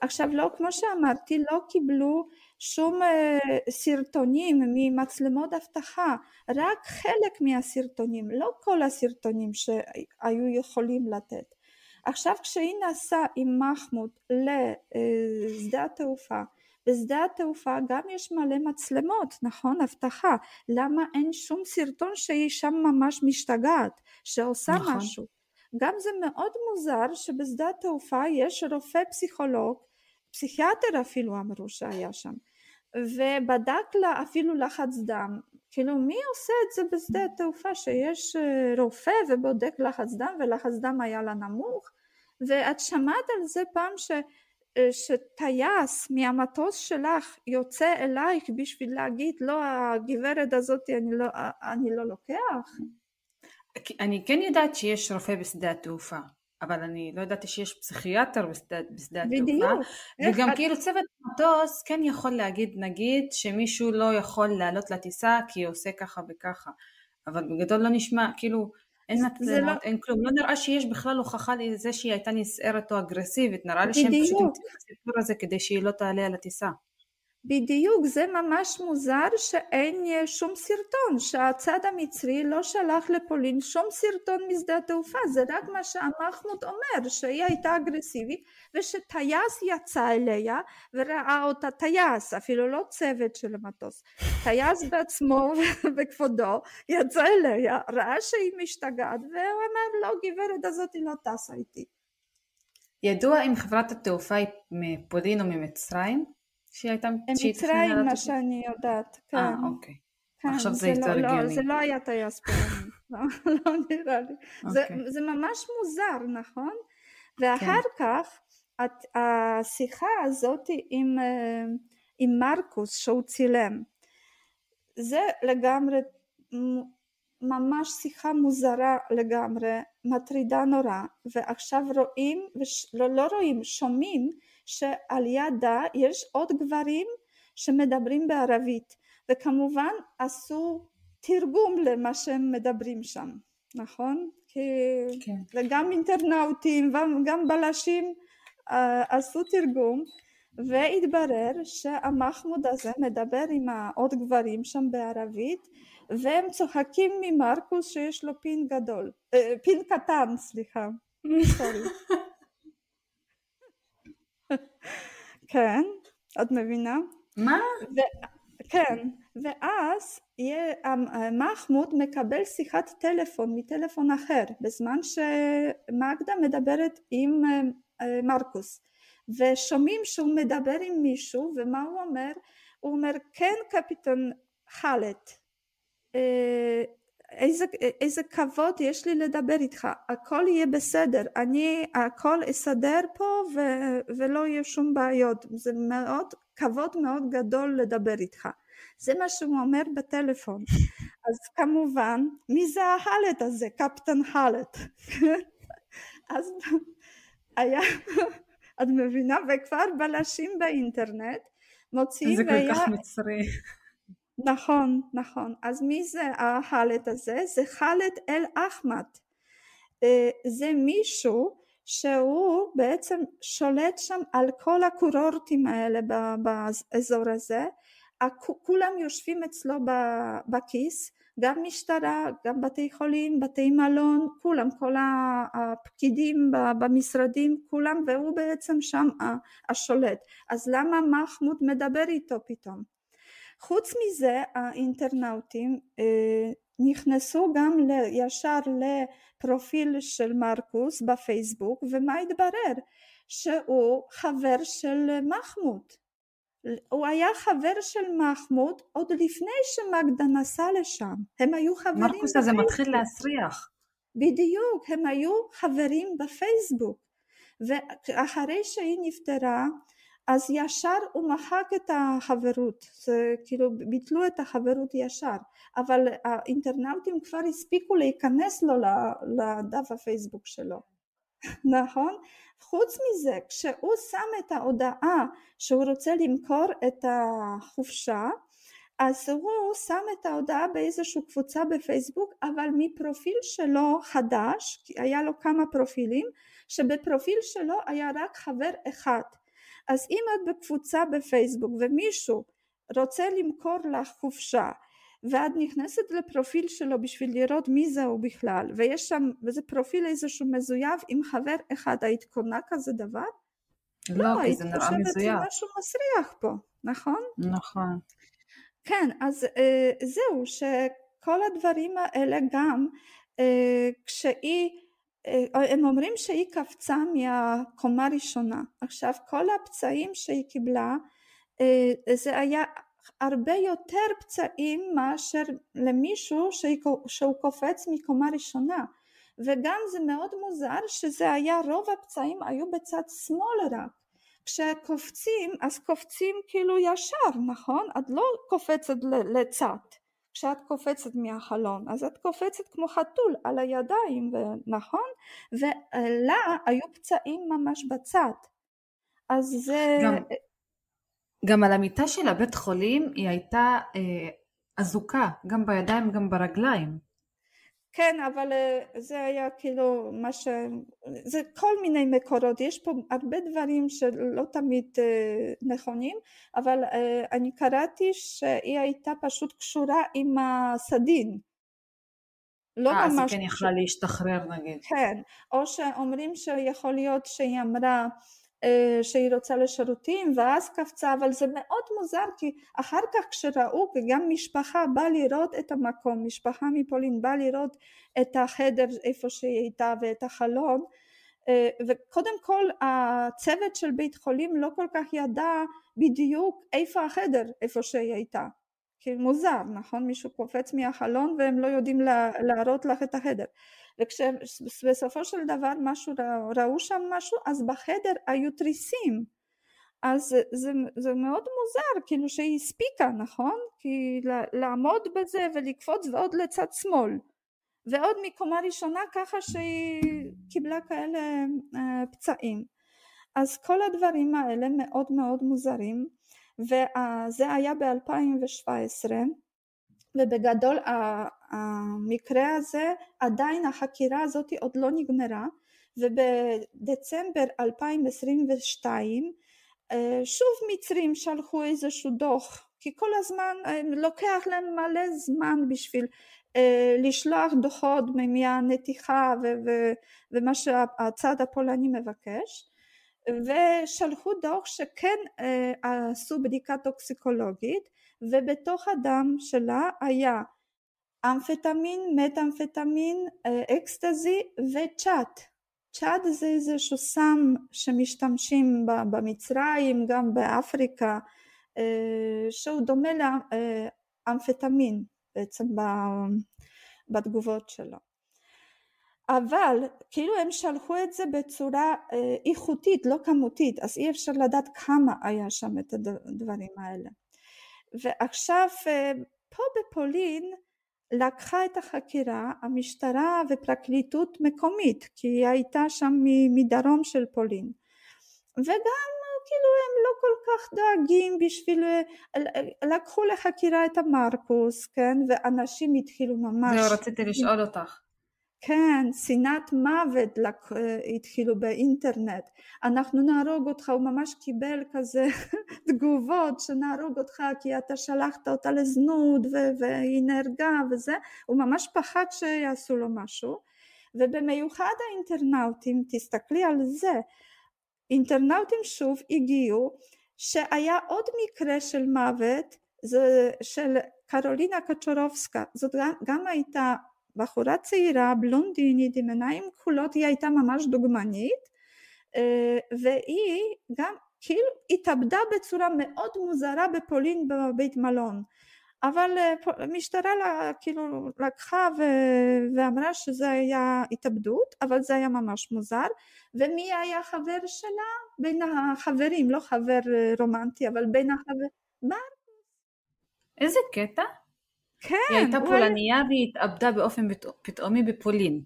עכשיו לא, כמו שאמרתי, לא קיבלו שום אה, סרטונים ממצלמות אבטחה, רק חלק מהסרטונים, לא כל הסרטונים שהיו יכולים לתת. עכשיו כשהיא נסעה עם מחמוד לשדה התעופה בשדה התעופה גם יש מלא מצלמות, נכון? אבטחה. למה אין שום סרטון שהיא שם ממש משתגעת, שעושה נכון. משהו? גם זה מאוד מוזר שבשדה התעופה יש רופא פסיכולוג, פסיכיאטר אפילו אמרו שהיה שם, ובדק לה אפילו לחץ דם. כאילו מי עושה את זה בשדה התעופה שיש אה, רופא ובודק לחץ דם ולחץ דם היה לה נמוך? ואת שמעת על זה פעם ש... שטייס מהמטוס שלך יוצא אלייך בשביל להגיד לא הגברת הזאת אני לא, אני לא לוקח? אני כן יודעת שיש רופא בשדה התעופה אבל אני לא ידעתי שיש פסיכיאטר בשדה, בשדה התעופה וגם את... כאילו צוות מטוס כן יכול להגיד נגיד שמישהו לא יכול לעלות לטיסה כי הוא עושה ככה וככה אבל בגדול לא נשמע כאילו אין מצלמות, לא... אין כלום, לא נראה שיש בכלל הוכחה לזה שהיא הייתה נסערת או אגרסיבית, נראה לי שהם פשוט הסיפור הזה כדי שהיא לא תעלה על הטיסה. בדיוק, זה ממש מוזר שאין שום סרטון, שהצד המצרי לא שלח לפולין שום סרטון משדה התעופה, זה רק מה שהמחמוד אומר, שהיא הייתה אגרסיבית ושטייס יצא אליה וראה אותה טייס, אפילו לא צוות של המטוס, טייס (laughs) בעצמו (laughs) בכבודו יצא אליה, ראה שהיא משתגעת והוא אמר לא גברת הזאת היא לא טסה איתי. ידוע אם חברת התעופה היא מפולין או ממצרים? שהיא הייתה... מצרים, מה שאני יודעת, כן. אה, אוקיי. כן, עכשיו זה זה יותר לא, לא, הגיוני. זה לא היה טייס פרמי, (laughs) לא, לא נראה לי. זה, אוקיי. זה ממש מוזר, נכון? כן. ואחר כך את, השיחה הזאת עם, אה, עם מרקוס שהוא צילם, זה לגמרי ממש שיחה מוזרה לגמרי, מטרידה נורא, ועכשיו רואים, וש, לא, לא רואים, שומעים שעל ידה יש עוד גברים שמדברים בערבית, וכמובן עשו תרגום למה שהם מדברים שם, נכון? כי... כן. וגם אינטרנאוטים וגם בלשים אה, עשו תרגום והתברר שהמחמוד הזה מדבר עם העוד גברים שם בערבית והם צוחקים ממרקוס שיש לו פין גדול, אה, פין קטן סליחה, (laughs) סורי. כן, את מבינה? מה? כן, ואז המ- מחמוד מקבל שיחת טלפון מטלפון אחר בזמן שמגדה מדברת עם אה, אה, מרקוס ושומעים שהוא מדבר עם מישהו ומה הוא אומר? הוא אומר כן קפיטן חלט אה, איזה, איזה כבוד יש לי לדבר איתך. הכל יהיה בסדר. אני הכל אסדר פה ו, ולא יהיה שום בעיות. זה מאוד כבוד מאוד גדול לדבר איתך. זה מה שהוא אומר בטלפון. (laughs) אז כמובן מי זה החלט הזה? קפטן חלט (laughs) אז היה את מבינה? וכבר בלשים באינטרנט מוציאים זה כל והיה כך מצרי. נכון, נכון. אז מי זה החאלד הזה? זה חאלד אל אחמד. אה, זה מישהו שהוא בעצם שולט שם על כל הקורורטים האלה באזור הזה. כולם יושבים אצלו בכיס, גם משטרה, גם בתי חולים, בתי מלון, כולם, כל הפקידים במשרדים, כולם, והוא בעצם שם השולט. אז למה מחמוד מדבר איתו פתאום? חוץ מזה האינטרנאוטים אה, נכנסו גם ישר לפרופיל של מרקוס בפייסבוק ומה התברר? שהוא חבר של מחמוד הוא היה חבר של מחמוד עוד לפני שמגדה נסע לשם הם היו חברים מרקוס הזה מתחיל. להסריח. בדיוק, הם היו חברים בפייסבוק ואחרי שהיא נפטרה אז ישר הוא מחק את החברות, זה כאילו ביטלו את החברות ישר, אבל האינטרנאוטים כבר הספיקו להיכנס לו לדף הפייסבוק שלו, (laughs) נכון? חוץ מזה, כשהוא שם את ההודעה שהוא רוצה למכור את החופשה, אז הוא שם את ההודעה באיזושהי קבוצה בפייסבוק, אבל מפרופיל שלו חדש, כי היה לו כמה פרופילים, שבפרופיל שלו היה רק חבר אחד. אז אם את בקבוצה בפייסבוק ומישהו רוצה למכור לך חופשה ואת נכנסת לפרופיל שלו בשביל לראות מי זהו בכלל ויש שם, וזה פרופיל איזשהו מזויף עם חבר אחד, היית קונה כזה דבר? לא, כי היית זה נראה חושבת מזויף. שמשהו מסריח פה, נכון? נכון. כן, אז אה, זהו, שכל הדברים האלה גם אה, כשהיא, הם אומרים שהיא קפצה מהקומה הראשונה. עכשיו כל הפצעים שהיא קיבלה אה, זה היה הרבה יותר פצעים מאשר למישהו שהוא קופץ מקומה ראשונה. וגם זה מאוד מוזר שזה היה, רוב הפצעים היו בצד שמאל רק. כשקופצים אז קופצים כאילו ישר נכון? את לא קופצת לצד כשאת קופצת מהחלון אז את קופצת כמו חתול על הידיים נכון? ולה היו פצעים ממש בצד אז זה גם, גם על המיטה של הבית חולים היא הייתה אה, אזוקה, גם בידיים גם ברגליים. כן, אבל אה, זה היה כאילו מה ש... זה כל מיני מקורות, יש פה הרבה דברים שלא תמיד אה, נכונים, אבל אה, אני קראתי שהיא הייתה פשוט קשורה עם הסדין. לא אה, אז היא ממש... כן יכלה להשתחרר נגיד. כן, או שאומרים שיכול להיות שהיא אמרה שהיא רוצה לשירותים ואז קפצה, אבל זה מאוד מוזר כי אחר כך כשראו וגם משפחה באה לראות את המקום, משפחה מפולין באה לראות את החדר איפה שהיא הייתה ואת החלון אה, וקודם כל הצוות של בית חולים לא כל כך ידע בדיוק איפה החדר איפה שהיא הייתה כאילו מוזר, נכון? מישהו קופץ מהחלון והם לא יודעים לה, להראות לך את החדר. וכשבסופו של דבר משהו, ראו שם משהו, אז בחדר היו תריסים. אז זה, זה, זה מאוד מוזר, כאילו שהיא הספיקה, נכון? כי לעמוד בזה ולקפוץ ועוד לצד שמאל. ועוד מקומה ראשונה ככה שהיא קיבלה כאלה אה, פצעים. אז כל הדברים האלה מאוד מאוד מוזרים וזה היה ב-2017 ובגדול המקרה הזה עדיין החקירה הזאת עוד לא נגמרה ובדצמבר 2022 אה, שוב מצרים שלחו איזשהו דוח כי כל הזמן אה, לוקח להם מלא זמן בשביל אה, לשלוח דוחות מהנתיחה ומה שהצד הפולני מבקש ושלחו דוח שכן אה, עשו בדיקה טוקסיקולוגית ובתוך הדם שלה היה אמפטמין, מטאמפטמין, אה, אקסטזי וצ'אט. צ'אט זה איזשהו סם שמשתמשים במצרים, גם באפריקה, אה, שהוא דומה לאמפטמין בעצם בתגובות שלו. אבל כאילו הם שלחו את זה בצורה אה, איכותית לא כמותית אז אי אפשר לדעת כמה היה שם את הדברים האלה ועכשיו פה בפולין לקחה את החקירה המשטרה ופרקליטות מקומית כי היא הייתה שם מדרום של פולין. וגם כאילו הם לא כל כך דואגים בשביל לקחו לחקירה את המרקוס כן ואנשים התחילו ממש זהו רציתי לשאול אותך כן, שנאת מוות התחילו באינטרנט, אנחנו נהרוג אותך, הוא ממש קיבל כזה (laughs) תגובות שנהרוג אותך כי אתה שלחת אותה לזנות והיא נהרגה וזה, הוא ממש פחד שיעשו לו משהו, ובמיוחד האינטרנאוטים, תסתכלי על זה, אינטרנאוטים שוב הגיעו שהיה עוד מקרה של מוות, זה של קרולינה קצ'ורובסקה, זאת גם, גם הייתה בחורה צעירה, בלונדינית עם עיניים כחולות, היא הייתה ממש דוגמנית אה, והיא גם כאילו התאבדה בצורה מאוד מוזרה בפולין בבית מלון אבל המשטרה אה, כאילו לקחה ואמרה שזה היה התאבדות אבל זה היה ממש מוזר ומי היה חבר שלה? בין החברים, לא חבר אה, רומנטי אבל בין החברים מרקוס איזה קטע? כן. היא הייתה פולניה והיא התאבדה באופן פתאומי בפולין.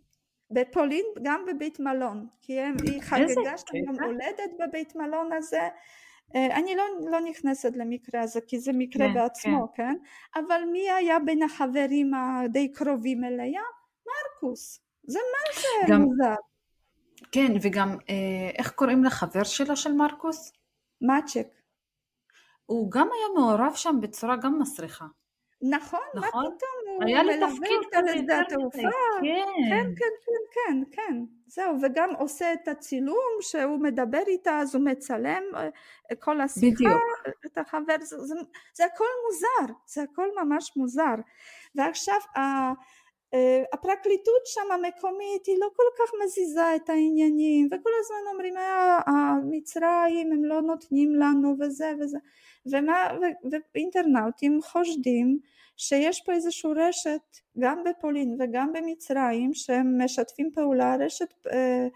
בפולין גם בבית מלון, כי היא חגגה שם יום הולדת בבית מלון הזה. אה, אני לא, לא נכנסת למקרה הזה כי זה מקרה כן, בעצמו, כן. כן? אבל מי היה בין החברים הדי קרובים אליה? מרקוס. זה מה זה גם, מוזר. כן, וגם אה, איך קוראים לחבר שלו של מרקוס? מאצ'ק. הוא גם היה מעורב שם בצורה גם מסריחה. נכון, מה נכון? פתאום, הוא מלווה אותה לשדה התעופה, כן. כן, כן, כן, כן, כן, זהו, וגם עושה את הצילום שהוא מדבר איתה, אז הוא מצלם אה, כל השיחה, את החבר, זה, זה, זה הכל מוזר, זה הכל ממש מוזר, ועכשיו הפרקליטות שם המקומית היא לא כל כך מזיזה את העניינים וכל הזמן אומרים אה, המצרים הם לא נותנים לנו וזה וזה. ומה, ואינטרנאוטים חושדים שיש פה איזושהי רשת גם בפולין וגם במצרים שהם משתפים פעולה רשת אה,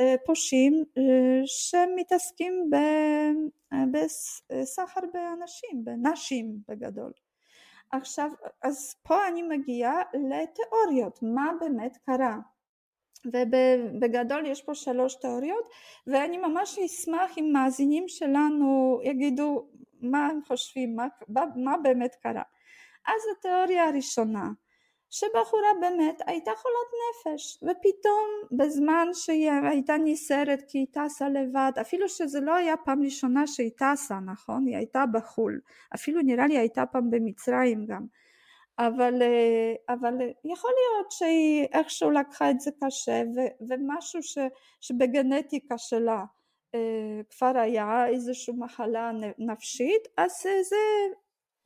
אה, פושעים אה, שמתעסקים בסחר באנשים, בנשים בגדול עכשיו, אז פה אני מגיעה לתיאוריות, מה באמת קרה. ובגדול יש פה שלוש תיאוריות ואני ממש אשמח אם מאזינים שלנו יגידו מה הם חושבים, מה, מה באמת קרה. אז התיאוריה הראשונה שבחורה באמת הייתה חולת נפש ופתאום בזמן שהיא הייתה נסערת כי היא טסה לבד אפילו שזה לא היה פעם ראשונה שהיא טסה נכון? היא הייתה בחו"ל אפילו נראה לי הייתה פעם במצרים גם. אבל, אבל יכול להיות שהיא איכשהו לקחה את זה קשה ו, ומשהו ש, שבגנטיקה שלה אה, כבר היה איזושהי מחלה נפשית אז זה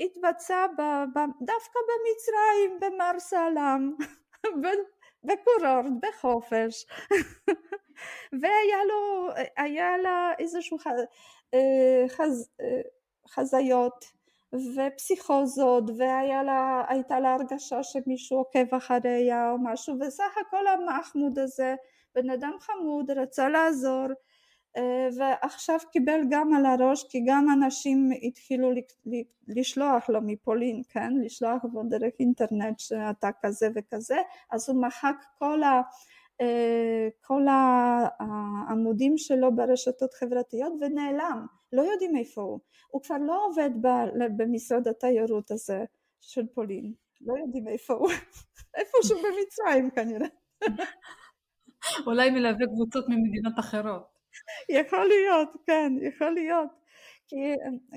התבצע ב, ב, דווקא במצרים, במר סלאם, (laughs) בקורורט, בחופש, (laughs) והיה לו, היה לה איזשהו חז, חזיות ופסיכוזות והייתה לה הרגשה שמישהו עוקב אחריה או משהו וסך הכל המחמוד הזה בן אדם חמוד רצה לעזור. אה, ועכשיו קיבל גם על הראש כי גם אנשים התחילו לשלוח לו מפולין, כן? לשלוח לו דרך אינטרנט שאתה כזה וכזה, אז הוא מחק כל, ה, אה, כל העמודים שלו ברשתות חברתיות ונעלם, לא יודעים איפה הוא, הוא כבר לא עובד במשרד התיירות הזה של פולין, לא יודעים איפה הוא, (laughs) איפה שהוא במצרים כנראה. (laughs) אולי מלווה קבוצות ממדינות אחרות. (laughs) יכול להיות, כן, יכול להיות. כי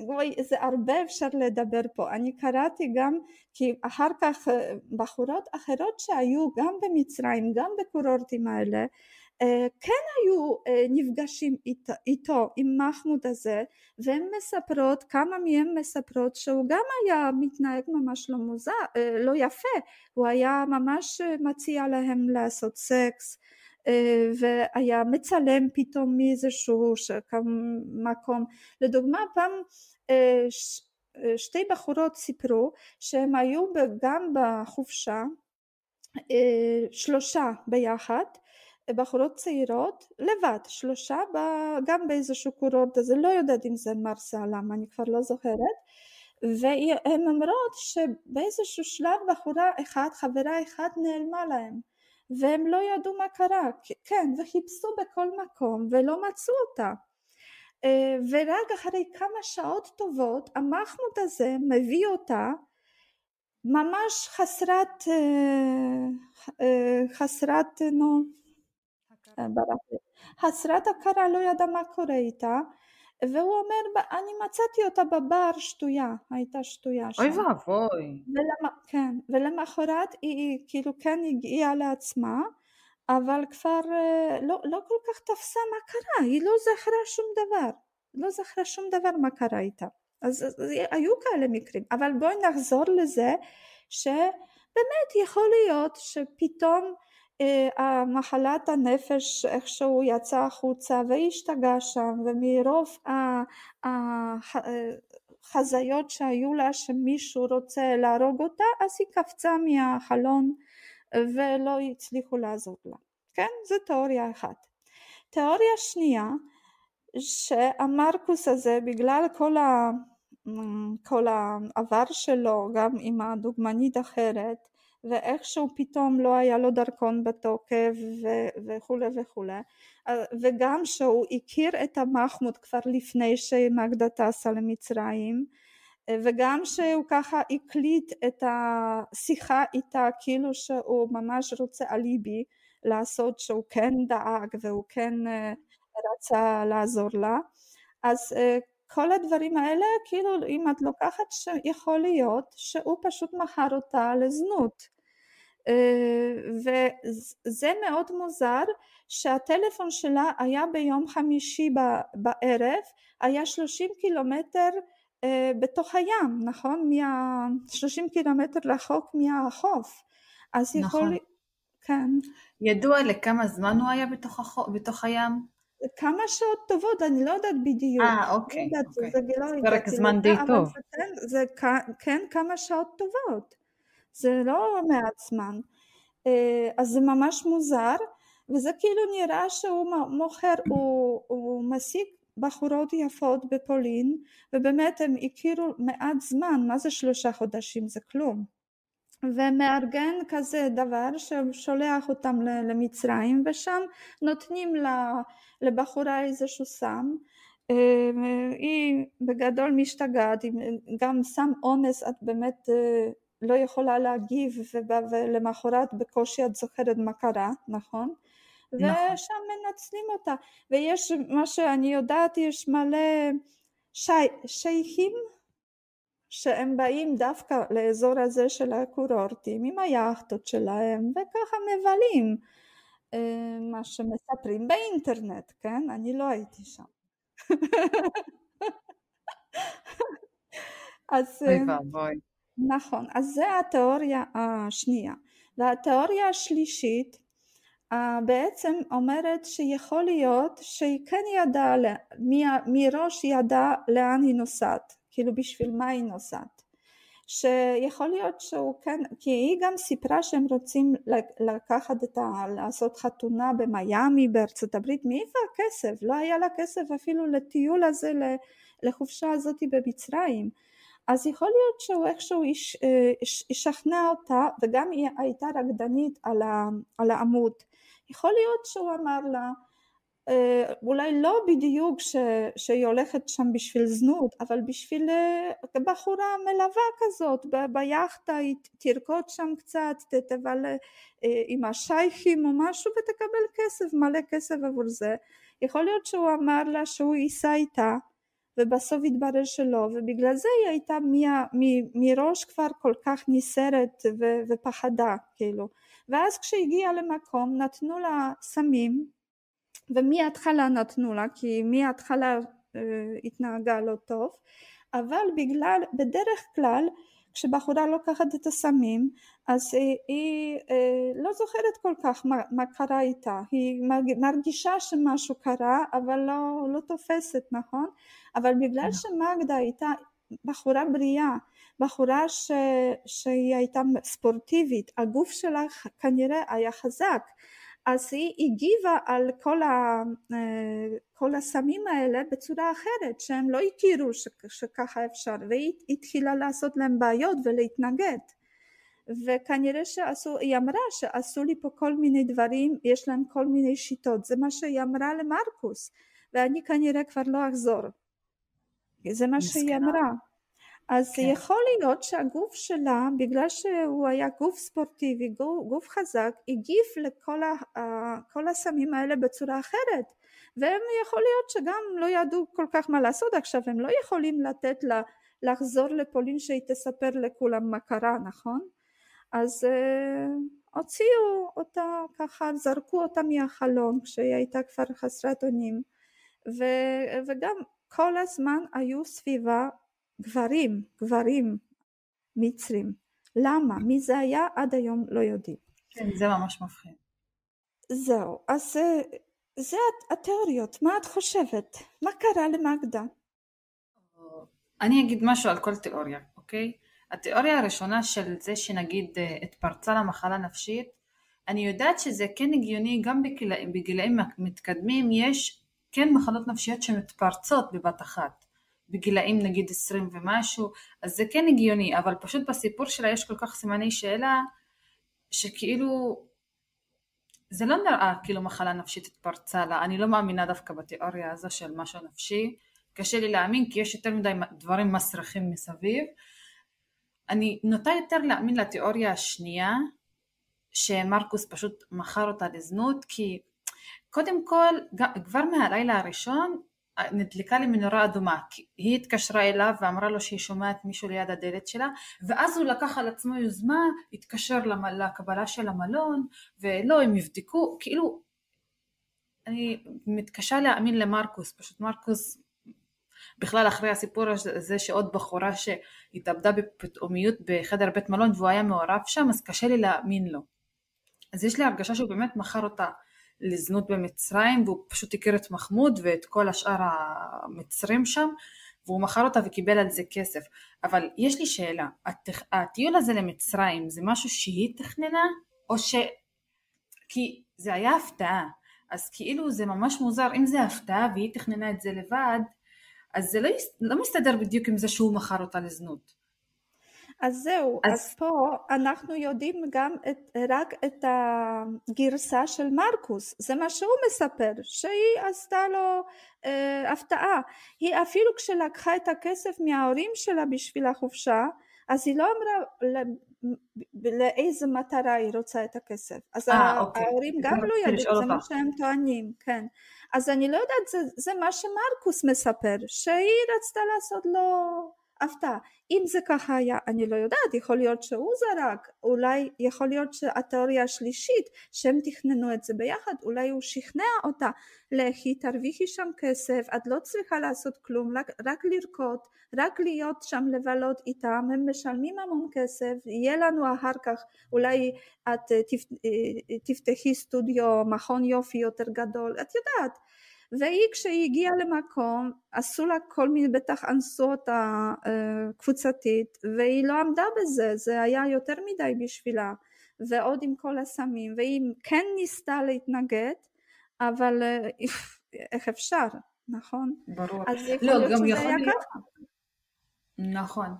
וואי, זה הרבה אפשר לדבר פה. אני קראתי גם, כי אחר כך בחורות אחרות שהיו גם במצרים, גם בקורורטים האלה, כן היו נפגשים איתו, איתו עם מחמוד הזה והן מספרות, כמה מהן מספרות שהוא גם היה מתנהג ממש לא מוזר, לא יפה, הוא היה ממש מציע להם לעשות סקס והיה מצלם פתאום מאיזשהו מקום. לדוגמה פעם שתי בחורות סיפרו שהם היו גם בחופשה שלושה ביחד בחורות צעירות לבד שלושה גם באיזשהו קורורט הזה לא יודעת אם זה מרסה למה אני כבר לא זוכרת והן אומרות שבאיזשהו שלב בחורה אחת חברה אחת נעלמה להם והם לא ידעו מה קרה, כן, וחיפשו בכל מקום ולא מצאו אותה. אה, ורק אחרי כמה שעות טובות המחמוד הזה מביא אותה ממש חסרת, אה, אה, חסרת, נו, חסרת הכרה, לא ידע מה קורה איתה, והוא אומר, אני מצאתי אותה בבר שטויה, הייתה שטויה שם. אוי ואבוי. ולמ... כן, ולמחרת היא כאילו כן הגיעה לעצמה, אבל כבר אה, לא, לא כל כך תפסה מה קרה, היא לא זכרה שום דבר, לא זכרה שום דבר מה קרה איתה. אז, אז היו כאלה מקרים, אבל בואי נחזור לזה שבאמת יכול להיות שפתאום המחלת הנפש איכשהו יצא החוצה והשתגע שם ומרוב החזיות שהיו לה שמישהו רוצה להרוג אותה אז היא קפצה מהחלון ולא הצליחו לעזור לה. כן? זו תיאוריה אחת. תיאוריה שנייה שהמרקוס הזה בגלל כל, ה... כל העבר שלו גם עם הדוגמנית אחרת ואיכשהו פתאום לא היה לו דרכון בתוקף וכולי וכולי. וגם שהוא הכיר את המחמוד כבר לפני שמגדה טסה למצרים וגם שהוא ככה הקליט את השיחה איתה כאילו שהוא ממש רוצה אליבי לעשות שהוא כן דאג והוא כן אה, רצה לעזור לה. אז אה, כל הדברים האלה כאילו אם את לוקחת שיכול להיות שהוא פשוט מכר אותה לזנות וזה מאוד מוזר שהטלפון שלה היה ביום חמישי בערב, היה 30 קילומטר בתוך הים, נכון? 30 קילומטר רחוק מהחוף. אז נכון. יכול... כן. ידוע לכמה זמן הוא היה בתוך, החוף, בתוך הים? כמה שעות טובות, אני לא יודעת בדיוק. אה, אוקיי. לא אוקיי. זה לא פרק זמן די טוב. זה, כן, זה כן כמה שעות טובות. זה לא מעט זמן. אה, אז זה ממש מוזר, וזה כאילו נראה שהוא מוכר, הוא, הוא משיג בחורות יפות בפולין, ובאמת הם הכירו מעט זמן, מה זה שלושה חודשים? זה כלום. ומארגן כזה דבר ששולח אותם למצרים ושם נותנים לבחורה איזשהו סם אה, היא בגדול משתגעת, גם סם אונס את באמת אה, לא יכולה להגיב ולמחרת בקושי את זוכרת מה קרה, נכון? נכון. ושם מנצלים אותה. ויש מה שאני יודעת, יש מלא שי, שייכים שהם באים דווקא לאזור הזה של הקורורטים עם היאכטות שלהם וככה מבלים אה, מה שמספרים באינטרנט, כן? אני לא הייתי שם. (laughs) אז... אוי אה, ואבוי. נכון, אז זה התיאוריה השנייה. והתיאוריה השלישית בעצם אומרת שיכול להיות שהיא כן ידעה, מראש ידעה לאן היא נוסעת. כאילו בשביל מה היא נוסעת. שיכול להיות שהוא כן, כי היא גם סיפרה שהם רוצים לקחת את ה... לעשות חתונה במיאמי בארצות הברית, מאיפה הכסף? לא היה לה כסף אפילו לטיול הזה, לחופשה הזאת במצרים. אז יכול להיות שהוא איכשהו ישכנע אותה, וגם היא הייתה רקדנית על, על העמוד. יכול להיות שהוא אמר לה, אה, אולי לא בדיוק ש, שהיא הולכת שם בשביל זנות, אבל בשביל אה, בחורה מלווה כזאת, ב, ביאכטה היא תרקוד שם קצת, תבלה אה, עם השייכים או משהו ותקבל כסף, מלא כסף עבור זה. יכול להיות שהוא אמר לה שהוא ייסע איתה ובסוף התברר שלא ובגלל זה היא הייתה מראש כבר כל כך נסערת ופחדה כאילו. ואז כשהגיעה למקום נתנו לה סמים ומההתחלה נתנו לה כי מההתחלה אה, התנהגה לא טוב אבל בגלל בדרך כלל כשבחורה לוקחת את הסמים אז היא, היא אה, לא זוכרת כל כך מה, מה קרה איתה, היא מרגישה שמשהו קרה אבל לא, לא תופסת נכון, אבל בגלל נכון. שמגדה הייתה בחורה בריאה, בחורה ש, שהיא הייתה ספורטיבית, הגוף שלה כנראה היה חזק אז היא הגיבה על כל, ה, אה, כל הסמים האלה בצורה אחרת שהם לא הכירו ש, שככה אפשר והיא התחילה לעשות להם בעיות ולהתנגד. וכנראה שעשו, היא אמרה שעשו לי פה כל מיני דברים, יש להם כל מיני שיטות, זה מה שהיא אמרה למרקוס ואני כנראה כבר לא אחזור, זה מה מסכנה. שהיא אמרה אז כן. יכול להיות שהגוף שלה, בגלל שהוא היה גוף ספורטיבי, גוף, גוף חזק, הגיב לכל ה, כל הסמים האלה בצורה אחרת. והם יכול להיות שגם לא ידעו כל כך מה לעשות עכשיו, הם לא יכולים לתת לה לחזור לפולין שהיא תספר לכולם מה קרה, נכון? אז uh, הוציאו אותה ככה, זרקו אותה מהחלון כשהיא הייתה כבר חסרת אונים, ו- וגם כל הזמן היו סביבה גברים, גברים מצרים. למה? מי זה היה? עד היום לא יודעים. כן, זה ממש מפחיד. זהו, אז אה, זה התיאוריות, מה את חושבת? מה קרה למגדה? אני אגיד משהו על כל תיאוריה, אוקיי? התיאוריה הראשונה של זה שנגיד אה, התפרצה למחלה נפשית, אני יודעת שזה כן הגיוני גם בגילאים, בגילאים מתקדמים יש כן מחלות נפשיות שמתפרצות בבת אחת. בגילאים נגיד עשרים ומשהו, אז זה כן הגיוני, אבל פשוט בסיפור שלה יש כל כך סימני שאלה, שכאילו זה לא נראה כאילו מחלה נפשית התפרצה לה, אני לא מאמינה דווקא בתיאוריה הזו של משהו נפשי, קשה לי להאמין כי יש יותר מדי דברים מסריחים מסביב. אני נוטה יותר להאמין לתיאוריה השנייה, שמרקוס פשוט מכר אותה לזנות, כי קודם כל, כבר מהלילה הראשון נדלקה לי מנורה אדומה, היא התקשרה אליו ואמרה לו שהיא שומעת מישהו ליד הדלת שלה, ואז הוא לקח על עצמו יוזמה, התקשר לקבלה של המלון, ולא, הם יבדקו, כאילו, אני מתקשה להאמין למרקוס, פשוט מרקוס, בכלל אחרי הסיפור הזה שעוד בחורה שהתאבדה בפתאומיות בחדר בית מלון והוא היה מעורב שם, אז קשה לי להאמין לו. אז יש לי הרגשה שהוא באמת מכר אותה לזנות במצרים והוא פשוט הכיר את מחמוד ואת כל השאר המצרים שם והוא מכר אותה וקיבל על זה כסף. אבל יש לי שאלה, הטיול הזה למצרים זה משהו שהיא תכננה או ש... כי זה היה הפתעה, אז כאילו זה ממש מוזר, אם זה הפתעה והיא תכננה את זה לבד, אז זה לא, לא מסתדר בדיוק עם זה שהוא מכר אותה לזנות. אז זהו, אז, אז פה אנחנו יודעים גם את, רק את הגרסה של מרקוס, זה מה שהוא מספר, שהיא עשתה לו אה, הפתעה. היא אפילו כשלקחה את הכסף מההורים שלה בשביל החופשה, אז היא לא אמרה לאיזה מטרה היא רוצה את הכסף. אז 아, אה, אוקיי. ההורים גם לא ידעו, זה מה שהם טוענים, כן. אז אני לא יודעת, זה, זה מה שמרקוס מספר, שהיא רצתה לעשות לו הפתעה. אם זה ככה היה, אני לא יודעת, יכול להיות שהוא זרק, אולי יכול להיות שהתיאוריה השלישית, שהם תכננו את זה ביחד, אולי הוא שכנע אותה, לכי תרוויחי שם כסף, את לא צריכה לעשות כלום, רק, רק לרקוד, רק להיות שם לבלות איתם, הם משלמים המון כסף, יהיה לנו אחר כך, אולי את אה, תפתחי סטודיו, מכון יופי יותר גדול, את יודעת, והיא כשהיא הגיעה למקום עשו לה כל מיני בטח אנסו אותה אה, קבוצתית והיא לא עמדה בזה זה היה יותר מדי בשבילה ועוד עם כל הסמים והיא כן ניסתה להתנגד אבל אה, איך אפשר נכון? ברור. אז יכול לא, להיות שזה היה להיות... ככה. נכון.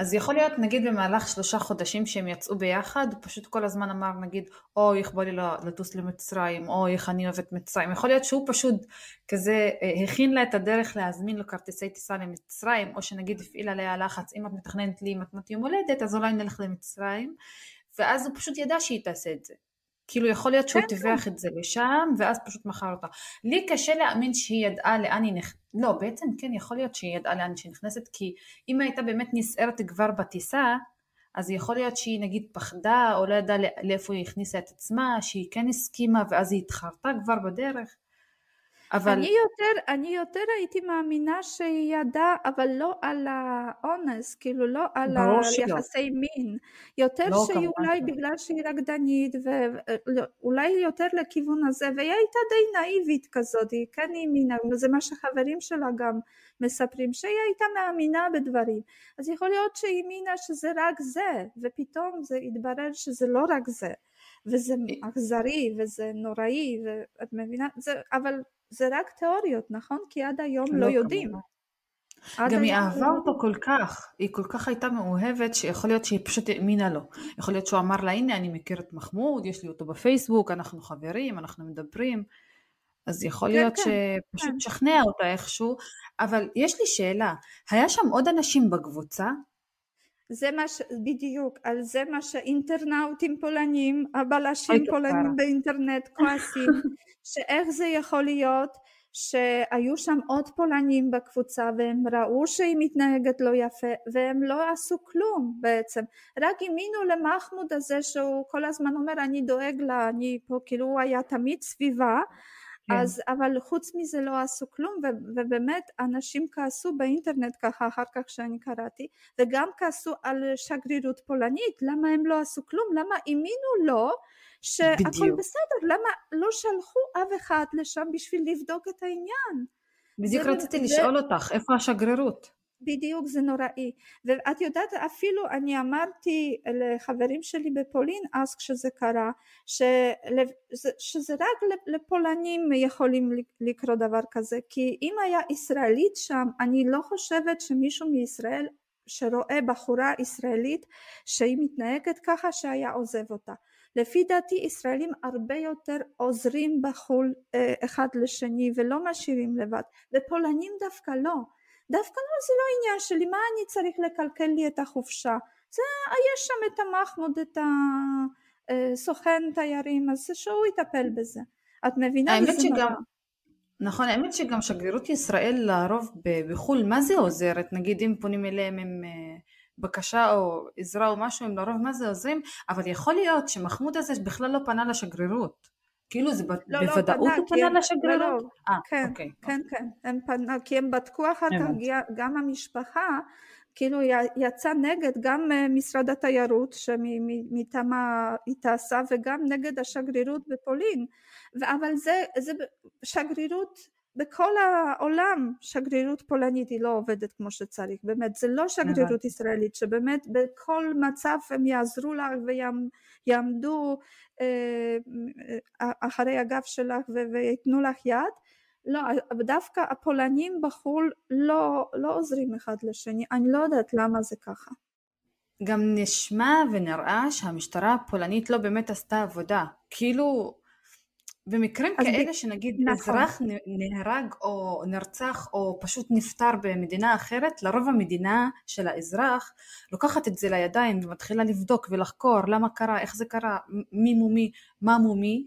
אז יכול להיות נגיד במהלך שלושה חודשים שהם יצאו ביחד, הוא פשוט כל הזמן אמר נגיד אוי איך בא לי לטוס למצרים, אוי איך אני אוהבת מצרים, יכול להיות שהוא פשוט כזה אה, הכין לה את הדרך להזמין לו כרטיסי טיסה למצרים, או שנגיד הפעיל עליה לחץ אם את מתכננת לי מתנת יום הולדת אז אולי נלך למצרים, ואז הוא פשוט ידע שהיא תעשה את זה. כאילו יכול להיות שהוא כן, טיווח כן. את זה לשם ואז פשוט מכר אותה. לי קשה להאמין שהיא ידעה לאן היא נכנסת, לא בעצם כן יכול להיות שהיא ידעה לאן שהיא נכנסת כי אם הייתה באמת נסערת כבר בטיסה אז יכול להיות שהיא נגיד פחדה או לא ידעה לאיפה היא הכניסה את עצמה שהיא כן הסכימה ואז היא התחרתה כבר בדרך אבל... אני יותר, אני יותר הייתי מאמינה שהיא ידעה, אבל לא על האונס, כאילו לא על היחסי מין. יותר לא שהיא אולי בגלל שהיא רקדנית, ואולי יותר לכיוון הזה, והיא הייתה די נאיבית כזאת, היא כן האמינה, וזה מה שחברים שלה גם מספרים, שהיא הייתה מאמינה בדברים. אז יכול להיות שהיא האמינה שזה רק זה, ופתאום זה התברר שזה לא רק זה. וזה אכזרי וזה נוראי ואת מבינה זה אבל זה רק תיאוריות, נכון? כי עד היום לא, לא יודעים. גם היא אהבה לא אותו כל כך, היא כל כך הייתה מאוהבת שיכול להיות שהיא פשוט האמינה לו. יכול להיות שהוא אמר לה הנה אני מכיר את מחמוד, יש לי אותו בפייסבוק, אנחנו חברים, אנחנו מדברים. אז יכול כן, להיות כן, שפשוט כן. שכנע אותה איכשהו, אבל יש לי שאלה, היה שם עוד אנשים בקבוצה? זה מה ש... בדיוק, על זה מה שאינטרנאוטים פולנים, הבלשים פולנים באינטרנט כועסים, (laughs) שאיך זה יכול להיות שהיו שם עוד פולנים בקבוצה והם ראו שהיא מתנהגת לא יפה והם לא עשו כלום בעצם רק האמינו למחמוד הזה שהוא כל הזמן אומר אני דואג לה אני פה כאילו הוא היה תמיד סביבה. אז אבל חוץ מזה לא עשו כלום ו, ובאמת אנשים כעסו באינטרנט ככה אחר כך שאני קראתי וגם כעסו על שגרירות פולנית למה הם לא עשו כלום? למה האמינו לו שהכל בדיוק. בסדר? למה לא שלחו אף אחד לשם בשביל לבדוק את העניין? בדיוק רציתי זה... לשאול אותך איפה השגרירות בדיוק זה נוראי. ואת יודעת אפילו אני אמרתי לחברים שלי בפולין אז כשזה קרה שזה, שזה רק לפולנים יכולים לקרוא דבר כזה כי אם היה ישראלית שם אני לא חושבת שמישהו מישראל שרואה בחורה ישראלית שהיא מתנהגת ככה שהיה עוזב אותה. לפי דעתי ישראלים הרבה יותר עוזרים בחו"ל אה, אחד לשני ולא משאירים לבד ופולנים דווקא לא דווקא לא זה לא עניין שלי מה אני צריך לקלקל לי את החופשה? זה יש שם את המחמוד את הסוכן אה, תיירים אז שהוא יטפל בזה. את מבינה? האמת שגם נכון האמת שגם שגרירות ישראל לרוב בחו"ל מה זה עוזרת? נגיד אם פונים אליהם עם אה, בקשה או עזרה או משהו הם לרוב מה זה עוזרים? אבל יכול להיות שמחמוד הזה בכלל לא פנה לשגרירות כאילו זה לא, לא בוודאות הוא פנה לשגרירות? לא, אה, כן, אוקיי, כן, אוקיי. כן, הם פנה, כי הם בדקו אחר כך, גם המשפחה, כאילו יצא נגד גם אה, משרד התיירות שמטעמה טסה וגם נגד השגרירות בפולין, אבל זה, זה שגרירות בכל העולם שגרירות פולנית היא לא עובדת כמו שצריך, באמת זה לא שגרירות ישראלית שבאמת בכל מצב הם יעזרו לך ויעמדו אה, אחרי הגב שלך וייתנו לך יד, לא, דווקא הפולנים בחו"ל לא, לא עוזרים אחד לשני, אני לא יודעת למה זה ככה. גם נשמע ונראה שהמשטרה הפולנית לא באמת עשתה עבודה, כאילו במקרים כאלה ב... שנגיד נכון. אזרח נהרג או נרצח או פשוט נפטר במדינה אחרת, לרוב המדינה של האזרח לוקחת את זה לידיים ומתחילה לבדוק ולחקור למה קרה, איך זה קרה, מי מומי, מה מומי,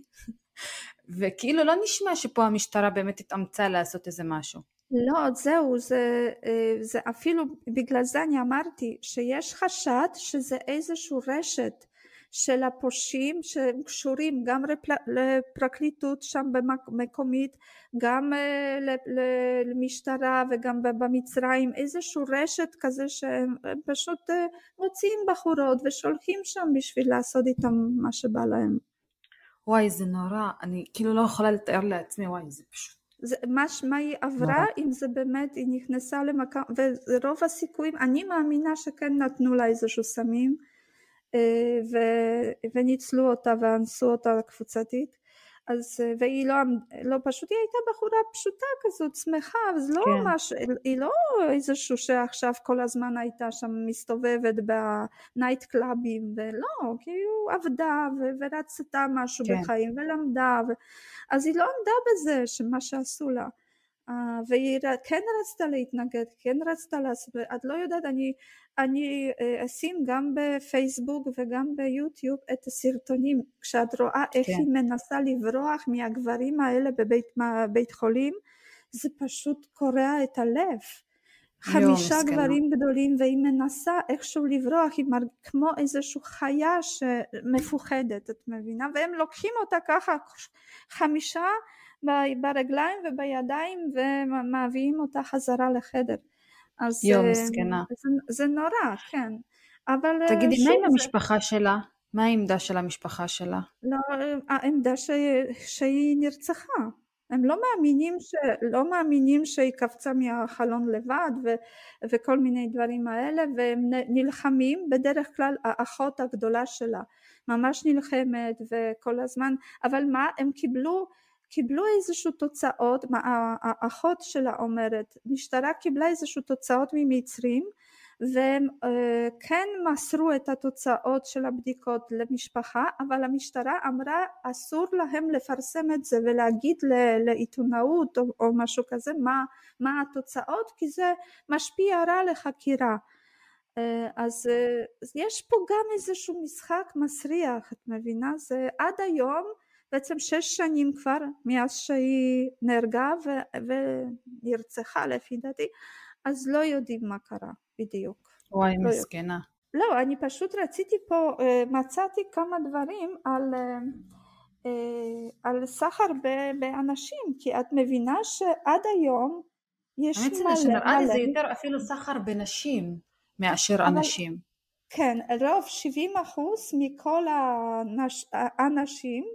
(laughs) וכאילו לא נשמע שפה המשטרה באמת התאמצה לעשות איזה משהו. לא, זהו, זה, אה, זה אפילו בגלל זה אני אמרתי שיש חשד שזה איזשהו רשת של הפושעים שהם קשורים גם לפרקליטות שם במקומית, גם אה, למשטרה וגם במצרים, איזשהו רשת כזה שהם פשוט אה, מוציאים בחורות ושולחים שם בשביל לעשות איתם מה שבא להם. וואי זה נורא, אני כאילו לא יכולה לתאר לעצמי, וואי זה פשוט זה, מה, מה היא עברה, אם זה באמת, היא נכנסה למקום, ורוב הסיכויים, אני מאמינה שכן נתנו לה איזשהו סמים, אה, ו, וניצלו אותה ואנסו אותה קבוצתית. אז והיא לא, לא פשוט, היא הייתה בחורה פשוטה כזאת, שמחה, אז לא כן. ממש, היא לא איזשהו שעכשיו כל הזמן הייתה שם מסתובבת בנייט קלאבים, ולא, כאילו עבדה ורצתה משהו כן. בחיים ולמדה, ו... אז היא לא עמדה בזה, שמה שעשו לה. Uh, והיא כן רצתה להתנגד, כן רצתה לעשות, את לא יודעת, אני, אני uh, אשים גם בפייסבוק וגם ביוטיוב את הסרטונים, כשאת רואה איך כן. היא מנסה לברוח מהגברים האלה בבית בית חולים, זה פשוט קורע את הלב. חמישה יום, גברים גדולים והיא מנסה איכשהו לברוח, היא מרג... כמו איזושהי חיה שמפוחדת, את מבינה? והם לוקחים אותה ככה, חמישה ברגליים ובידיים ומביאים אותה חזרה לחדר. אז יום, אה, זקנה. זה, זה נורא, כן. אבל אה, תגידי, מה עם המשפחה שלה? מה העמדה של המשפחה שלה? לא, העמדה ש... שהיא נרצחה. הם לא מאמינים, ש... לא מאמינים שהיא קפצה מהחלון לבד ו... וכל מיני דברים האלה והם נלחמים בדרך כלל האחות הגדולה שלה ממש נלחמת וכל הזמן אבל מה הם קיבלו קיבלו איזשהו תוצאות, האחות שלה אומרת, משטרה קיבלה איזשהו תוצאות ממצרים והם אה, כן מסרו את התוצאות של הבדיקות למשפחה אבל המשטרה אמרה אסור להם לפרסם את זה ולהגיד לעיתונאות או, או משהו כזה מה, מה התוצאות כי זה משפיע רע לחקירה. אה, אז, אה, אז יש פה גם איזשהו משחק מסריח את מבינה? זה עד היום בעצם שש שנים כבר מאז שהיא נהרגה ו- ונרצחה לפי דעתי, אז לא יודעים מה קרה בדיוק. וואי, לא מסכנה. לא, אני פשוט רציתי פה, אה, מצאתי כמה דברים על, אה, אה, על סחר באנשים, כי את מבינה שעד היום יש מלא... האמת שנראה לי זה יותר אפילו סחר בנשים מאשר אבל, אנשים. כן, רוב 70 אחוז מכל האנשים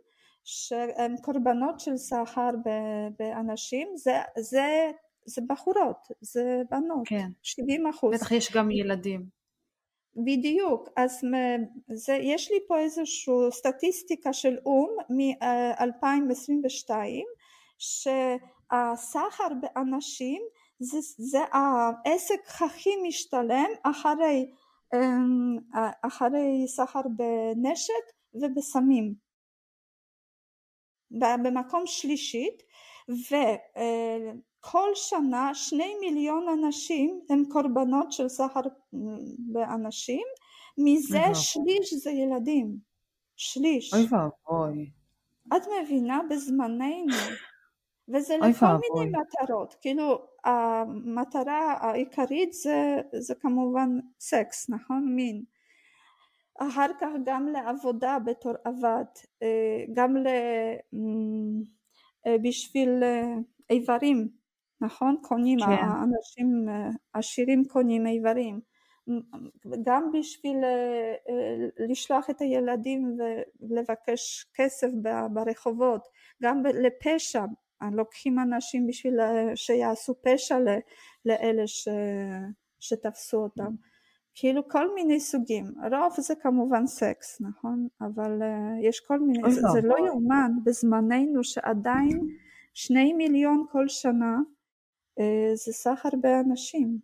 שהם קורבנות של סחר באנשים זה, זה, זה בחורות, זה בנות, כן. 70 אחוז. בטח יש גם ילדים. בדיוק, אז זה, יש לי פה איזושהי סטטיסטיקה של או"ם מ-2022 שהסחר באנשים זה, זה העסק הכי משתלם אחרי, אמ, אחרי סחר בנשק ובסמים במקום שלישית וכל שנה שני מיליון אנשים הם קורבנות של סחר באנשים. מזה שליש זה ילדים. שליש. אוי ואבוי. את מבינה? בזמננו. וזה לכל מיני מטרות. כאילו המטרה העיקרית זה, זה כמובן סקס נכון? מין אחר כך גם לעבודה בתור עבד, אה, גם אה, בשביל אה, איברים, נכון? קונים, כן. האנשים עשירים קונים איברים, גם בשביל לשלוח את הילדים ולבקש כסף ברחובות, גם לפשע, לוקחים אנשים בשביל שיעשו פשע לאלה שתפסו אותם. כאילו כל מיני סוגים, רוב זה כמובן סקס, נכון? אבל uh, יש כל מיני, זה, זה לא יאומן בזמננו שעדיין שני מיליון כל שנה uh, זה סחר באנשים.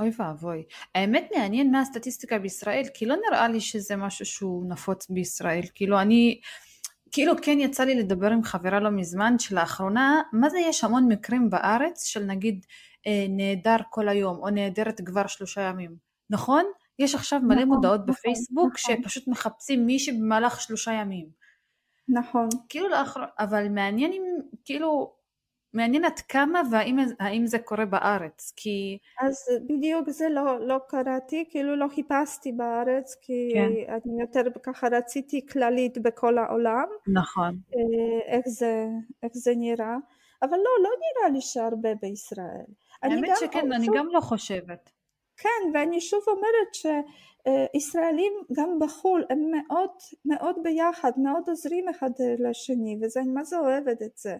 אוי ואבוי. האמת מעניין מה הסטטיסטיקה בישראל, כי לא נראה לי שזה משהו שהוא נפוץ בישראל. כאילו אני, כאילו כן יצא לי לדבר עם חברה לא מזמן, שלאחרונה, מה זה יש המון מקרים בארץ של נגיד אה, נעדר כל היום, או נעדרת כבר שלושה ימים. נכון? יש עכשיו מלא נכון, מודעות נכון, בפייסבוק נכון. שפשוט מחפשים מישהי במהלך שלושה ימים. נכון. כאילו לאחר... אבל מעניין אם, כאילו, מעניין עד כמה והאם זה קורה בארץ, כי... אז בדיוק זה לא, לא קראתי, כאילו לא חיפשתי בארץ, כי כן. אני יותר ככה רציתי כללית בכל העולם. נכון. אה, איך זה, איך זה נראה, אבל לא, לא נראה לי שהרבה בישראל. האמת שכן, אני גם לא חושבת. כן, ואני שוב אומרת שישראלים גם בחו"ל הם מאוד מאוד ביחד, מאוד עוזרים אחד לשני, וזה, אני מה זה אוהבת את זה.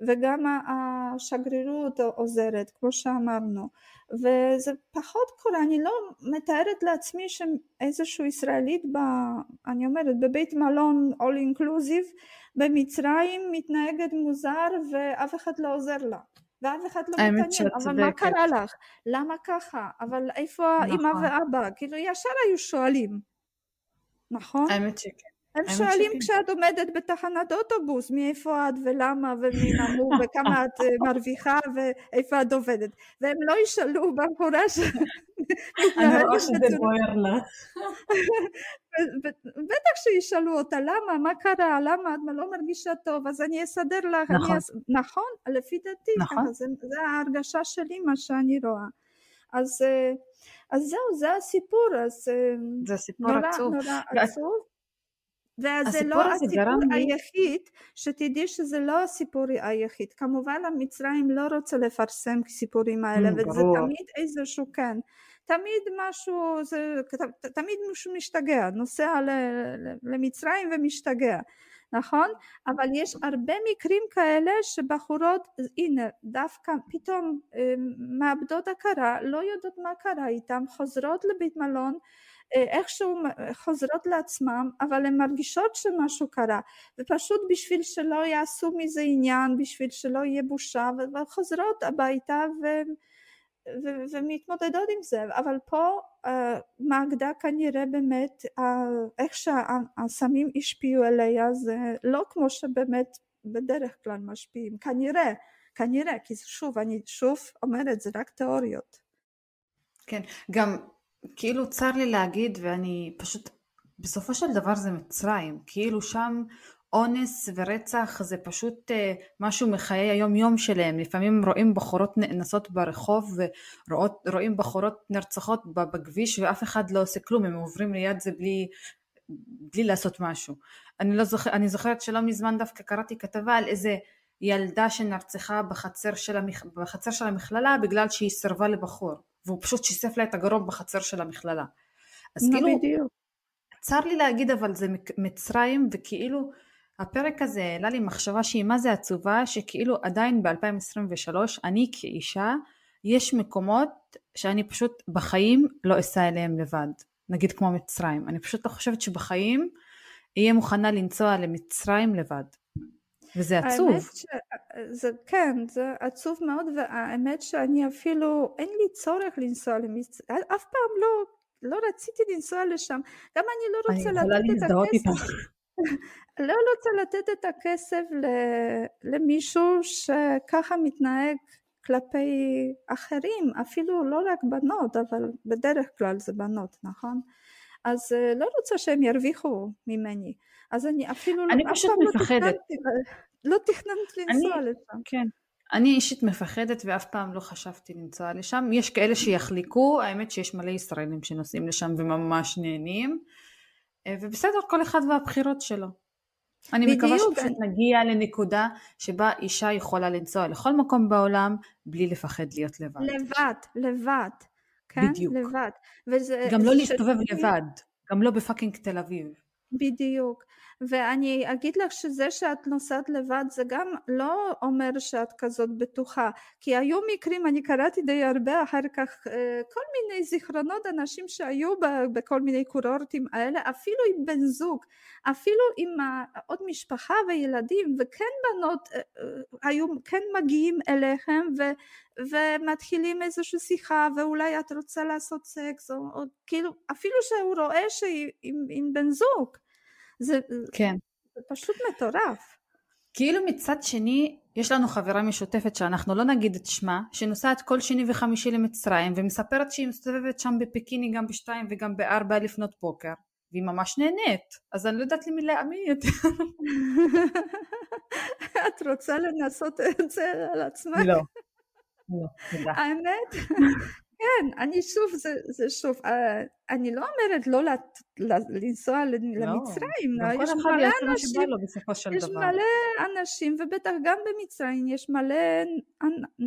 וגם השגרירות עוזרת, כמו שאמרנו, וזה פחות קורה, אני לא מתארת לעצמי שאיזושהי ישראלית, ב, אני אומרת, בבית מלון all inclusive במצרים מתנהגת מוזר ואף אחד לא עוזר לה. ואף אחד לא מתעניין, אבל מה קרה לך? למה ככה? אבל איפה נכון. האמא ואבא? כאילו ישר היו שואלים, נכון? האמת שכן. הם שואלים כשאת עומדת בתחנת אוטובוס מאיפה את ולמה ומי (laughs) נמוך וכמה את אה, מרוויחה ואיפה את עובדת. והם לא ישאלו במפורש (laughs) אני רואה שזה בוער לה. (laughs) בטח שישאלו אותה למה? מה קרה? למה? את לא מרגישה טוב? אז אני אסדר לך נכון, נכון לפי דעתי נכון. זה ההרגשה שלי מה שאני רואה. אז אה, אז זהו זה הסיפור אז אה, זה סיפור עצוב. נורא עצוב וזה לא הסיפור היחיד, שתדעי שזה לא הסיפור היחיד. כמובן המצרים לא רוצה לפרסם סיפורים האלה, mm, וזה תמיד איזשהו כן. תמיד משהו, זה, תמיד מישהו משתגע, נוסע למצרים ומשתגע, נכון? אבל יש הרבה מקרים כאלה שבחורות, הנה, דווקא פתאום אה, מאבדות הכרה, לא יודעות מה קרה איתן, חוזרות לבית מלון איכשהו חוזרות לעצמם אבל הן מרגישות שמשהו קרה ופשוט בשביל שלא יעשו מזה עניין בשביל שלא יהיה בושה וחוזרות הביתה ו... ו- ומתמודדות עם זה. אבל פה uh, מאגדה כנראה באמת איך שהסמים השפיעו עליה זה לא כמו שבאמת בדרך כלל משפיעים. כנראה כנראה כי שוב אני שוב אומרת זה רק תיאוריות. כן גם כאילו צר לי להגיד ואני פשוט, בסופו של דבר זה מצרים, כאילו שם אונס ורצח זה פשוט uh, משהו מחיי היום יום שלהם, לפעמים רואים בחורות נאנסות ברחוב ורואים בחורות נרצחות בכביש ואף אחד לא עושה כלום, הם עוברים ליד זה בלי, בלי לעשות משהו. אני, לא זוכר, אני זוכרת שלא מזמן דווקא קראתי כתבה על איזה ילדה שנרצחה בחצר של, המכ... בחצר של המכללה בגלל שהיא סירבה לבחור. והוא פשוט שיסף לה את הגרון בחצר של המכללה. אז כאילו, בדיוק. צר לי להגיד אבל זה מצרים וכאילו הפרק הזה העלה לי מחשבה שהיא מה זה עצובה שכאילו עדיין ב-2023 אני כאישה יש מקומות שאני פשוט בחיים לא אסע אליהם לבד נגיד כמו מצרים אני פשוט לא חושבת שבחיים אהיה מוכנה לנסוע למצרים לבד וזה עצוב. האמת ש... זה כן, זה עצוב מאוד, והאמת שאני אפילו, אין לי צורך לנסוע למצרים, אף פעם לא, לא רציתי לנסוע לשם, גם אני לא רוצה לתת את הכסף. (laughs) לא רוצה לתת את הכסף למישהו שככה מתנהג כלפי אחרים, אפילו לא רק בנות, אבל בדרך כלל זה בנות, נכון? אז אה, לא רוצה שהם ירוויחו ממני. אז אני אפילו אני לא, פשוט לא מפחדת. לא תכננת לנסוע אני, לשם. כן. אני אישית מפחדת ואף פעם לא חשבתי לנסוע לשם. יש כאלה שיחליקו, האמת שיש מלא ישראלים שנוסעים לשם וממש נהנים. אה, ובסדר, כל אחד והבחירות שלו. אני בדיוק. מקווה שפשוט נגיע לנקודה שבה אישה יכולה לנסוע לכל מקום בעולם בלי לפחד להיות לבד. לבד, לבד. כן? בדיוק. לבד. וזה, גם לא להסתובב לבד, גם לא בפאקינג תל אביב. בדיוק. ואני אגיד לך שזה שאת נוסעת לבד זה גם לא אומר שאת כזאת בטוחה כי היו מקרים אני קראתי די הרבה אחר כך אה, כל מיני זיכרונות אנשים שהיו בכל מיני קורורטים האלה אפילו עם בן זוג אפילו עם עוד משפחה וילדים וכן בנות אה, אה, היו כן מגיעים אליכם ו, ומתחילים איזושהי שיחה ואולי את רוצה לעשות סקס או, או כאילו אפילו שהוא רואה שהיא עם, עם בן זוג זה, כן. זה פשוט מטורף. כאילו מצד שני יש לנו חברה משותפת שאנחנו לא נגיד את שמה שנוסעת כל שני וחמישי למצרים ומספרת שהיא מסתובבת שם בפיקיני גם בשתיים וגם בארבע לפנות בוקר והיא ממש נהנית אז אני לא יודעת למי להאמין יותר. (laughs) את רוצה לנסות את זה על עצמך? לא. לא. האמת, (laughs) כן, אני שוב, זה, זה שוב, אה, אני לא אומרת לא לנסוע לא, למצרים, לא, יש מלא אנשים, יש דבר. מלא אנשים, ובטח גם במצרים יש מלא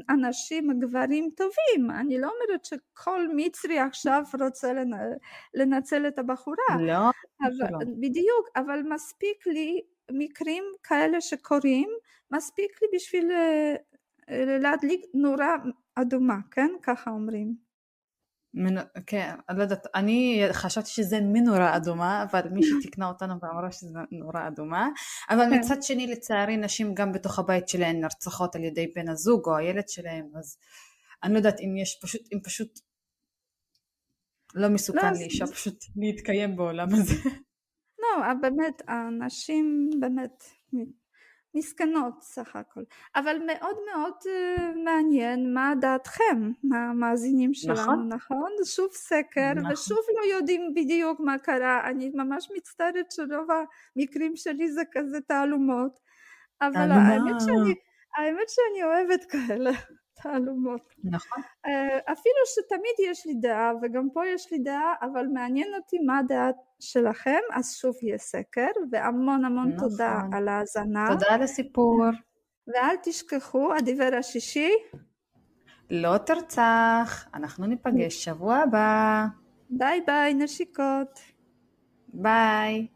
אנשים, גברים טובים, אני לא אומרת שכל מצרי עכשיו רוצה לנצל את הבחורה, לא, אבל, בדיוק, אבל מספיק לי מקרים כאלה שקורים, מספיק לי בשביל אה, להדליק נורה אדומה, כן? ככה אומרים. מנ... כן, לא יודעת, אני חשבתי שזה מנורה אדומה, אבל מישהי תיקנה אותנו ואמרה שזה נורה אדומה, אבל כן. מצד שני לצערי נשים גם בתוך הבית שלהן נרצחות על ידי בן הזוג או הילד שלהם, אז אני לא יודעת אם יש פשוט, אם פשוט לא מסוכן לא, לאישה פשוט להתקיים בעולם הזה. לא, באמת, הנשים באמת מסכנות סך הכל. אבל מאוד מאוד uh, מעניין מה דעתכם, מה המאזינים שלנו, נכון. נכון? שוב סקר, נכון. ושוב לא יודעים בדיוק מה קרה. אני ממש מצטערת שרוב המקרים שלי זה כזה תעלומות. אבל תעלומה. האמת שאני, האמת שאני אוהבת כאלה תעלומות. נכון. אה, אפילו שתמיד יש לי דעה וגם פה יש לי דעה אבל מעניין אותי מה הדעה שלכם אז שוב יהיה סקר והמון המון נכון. תודה על ההאזנה תודה על הסיפור. ואל תשכחו הדיבר השישי לא תרצח, אנחנו ניפגש שבוע הבא. ביי ביי נשיקות ביי.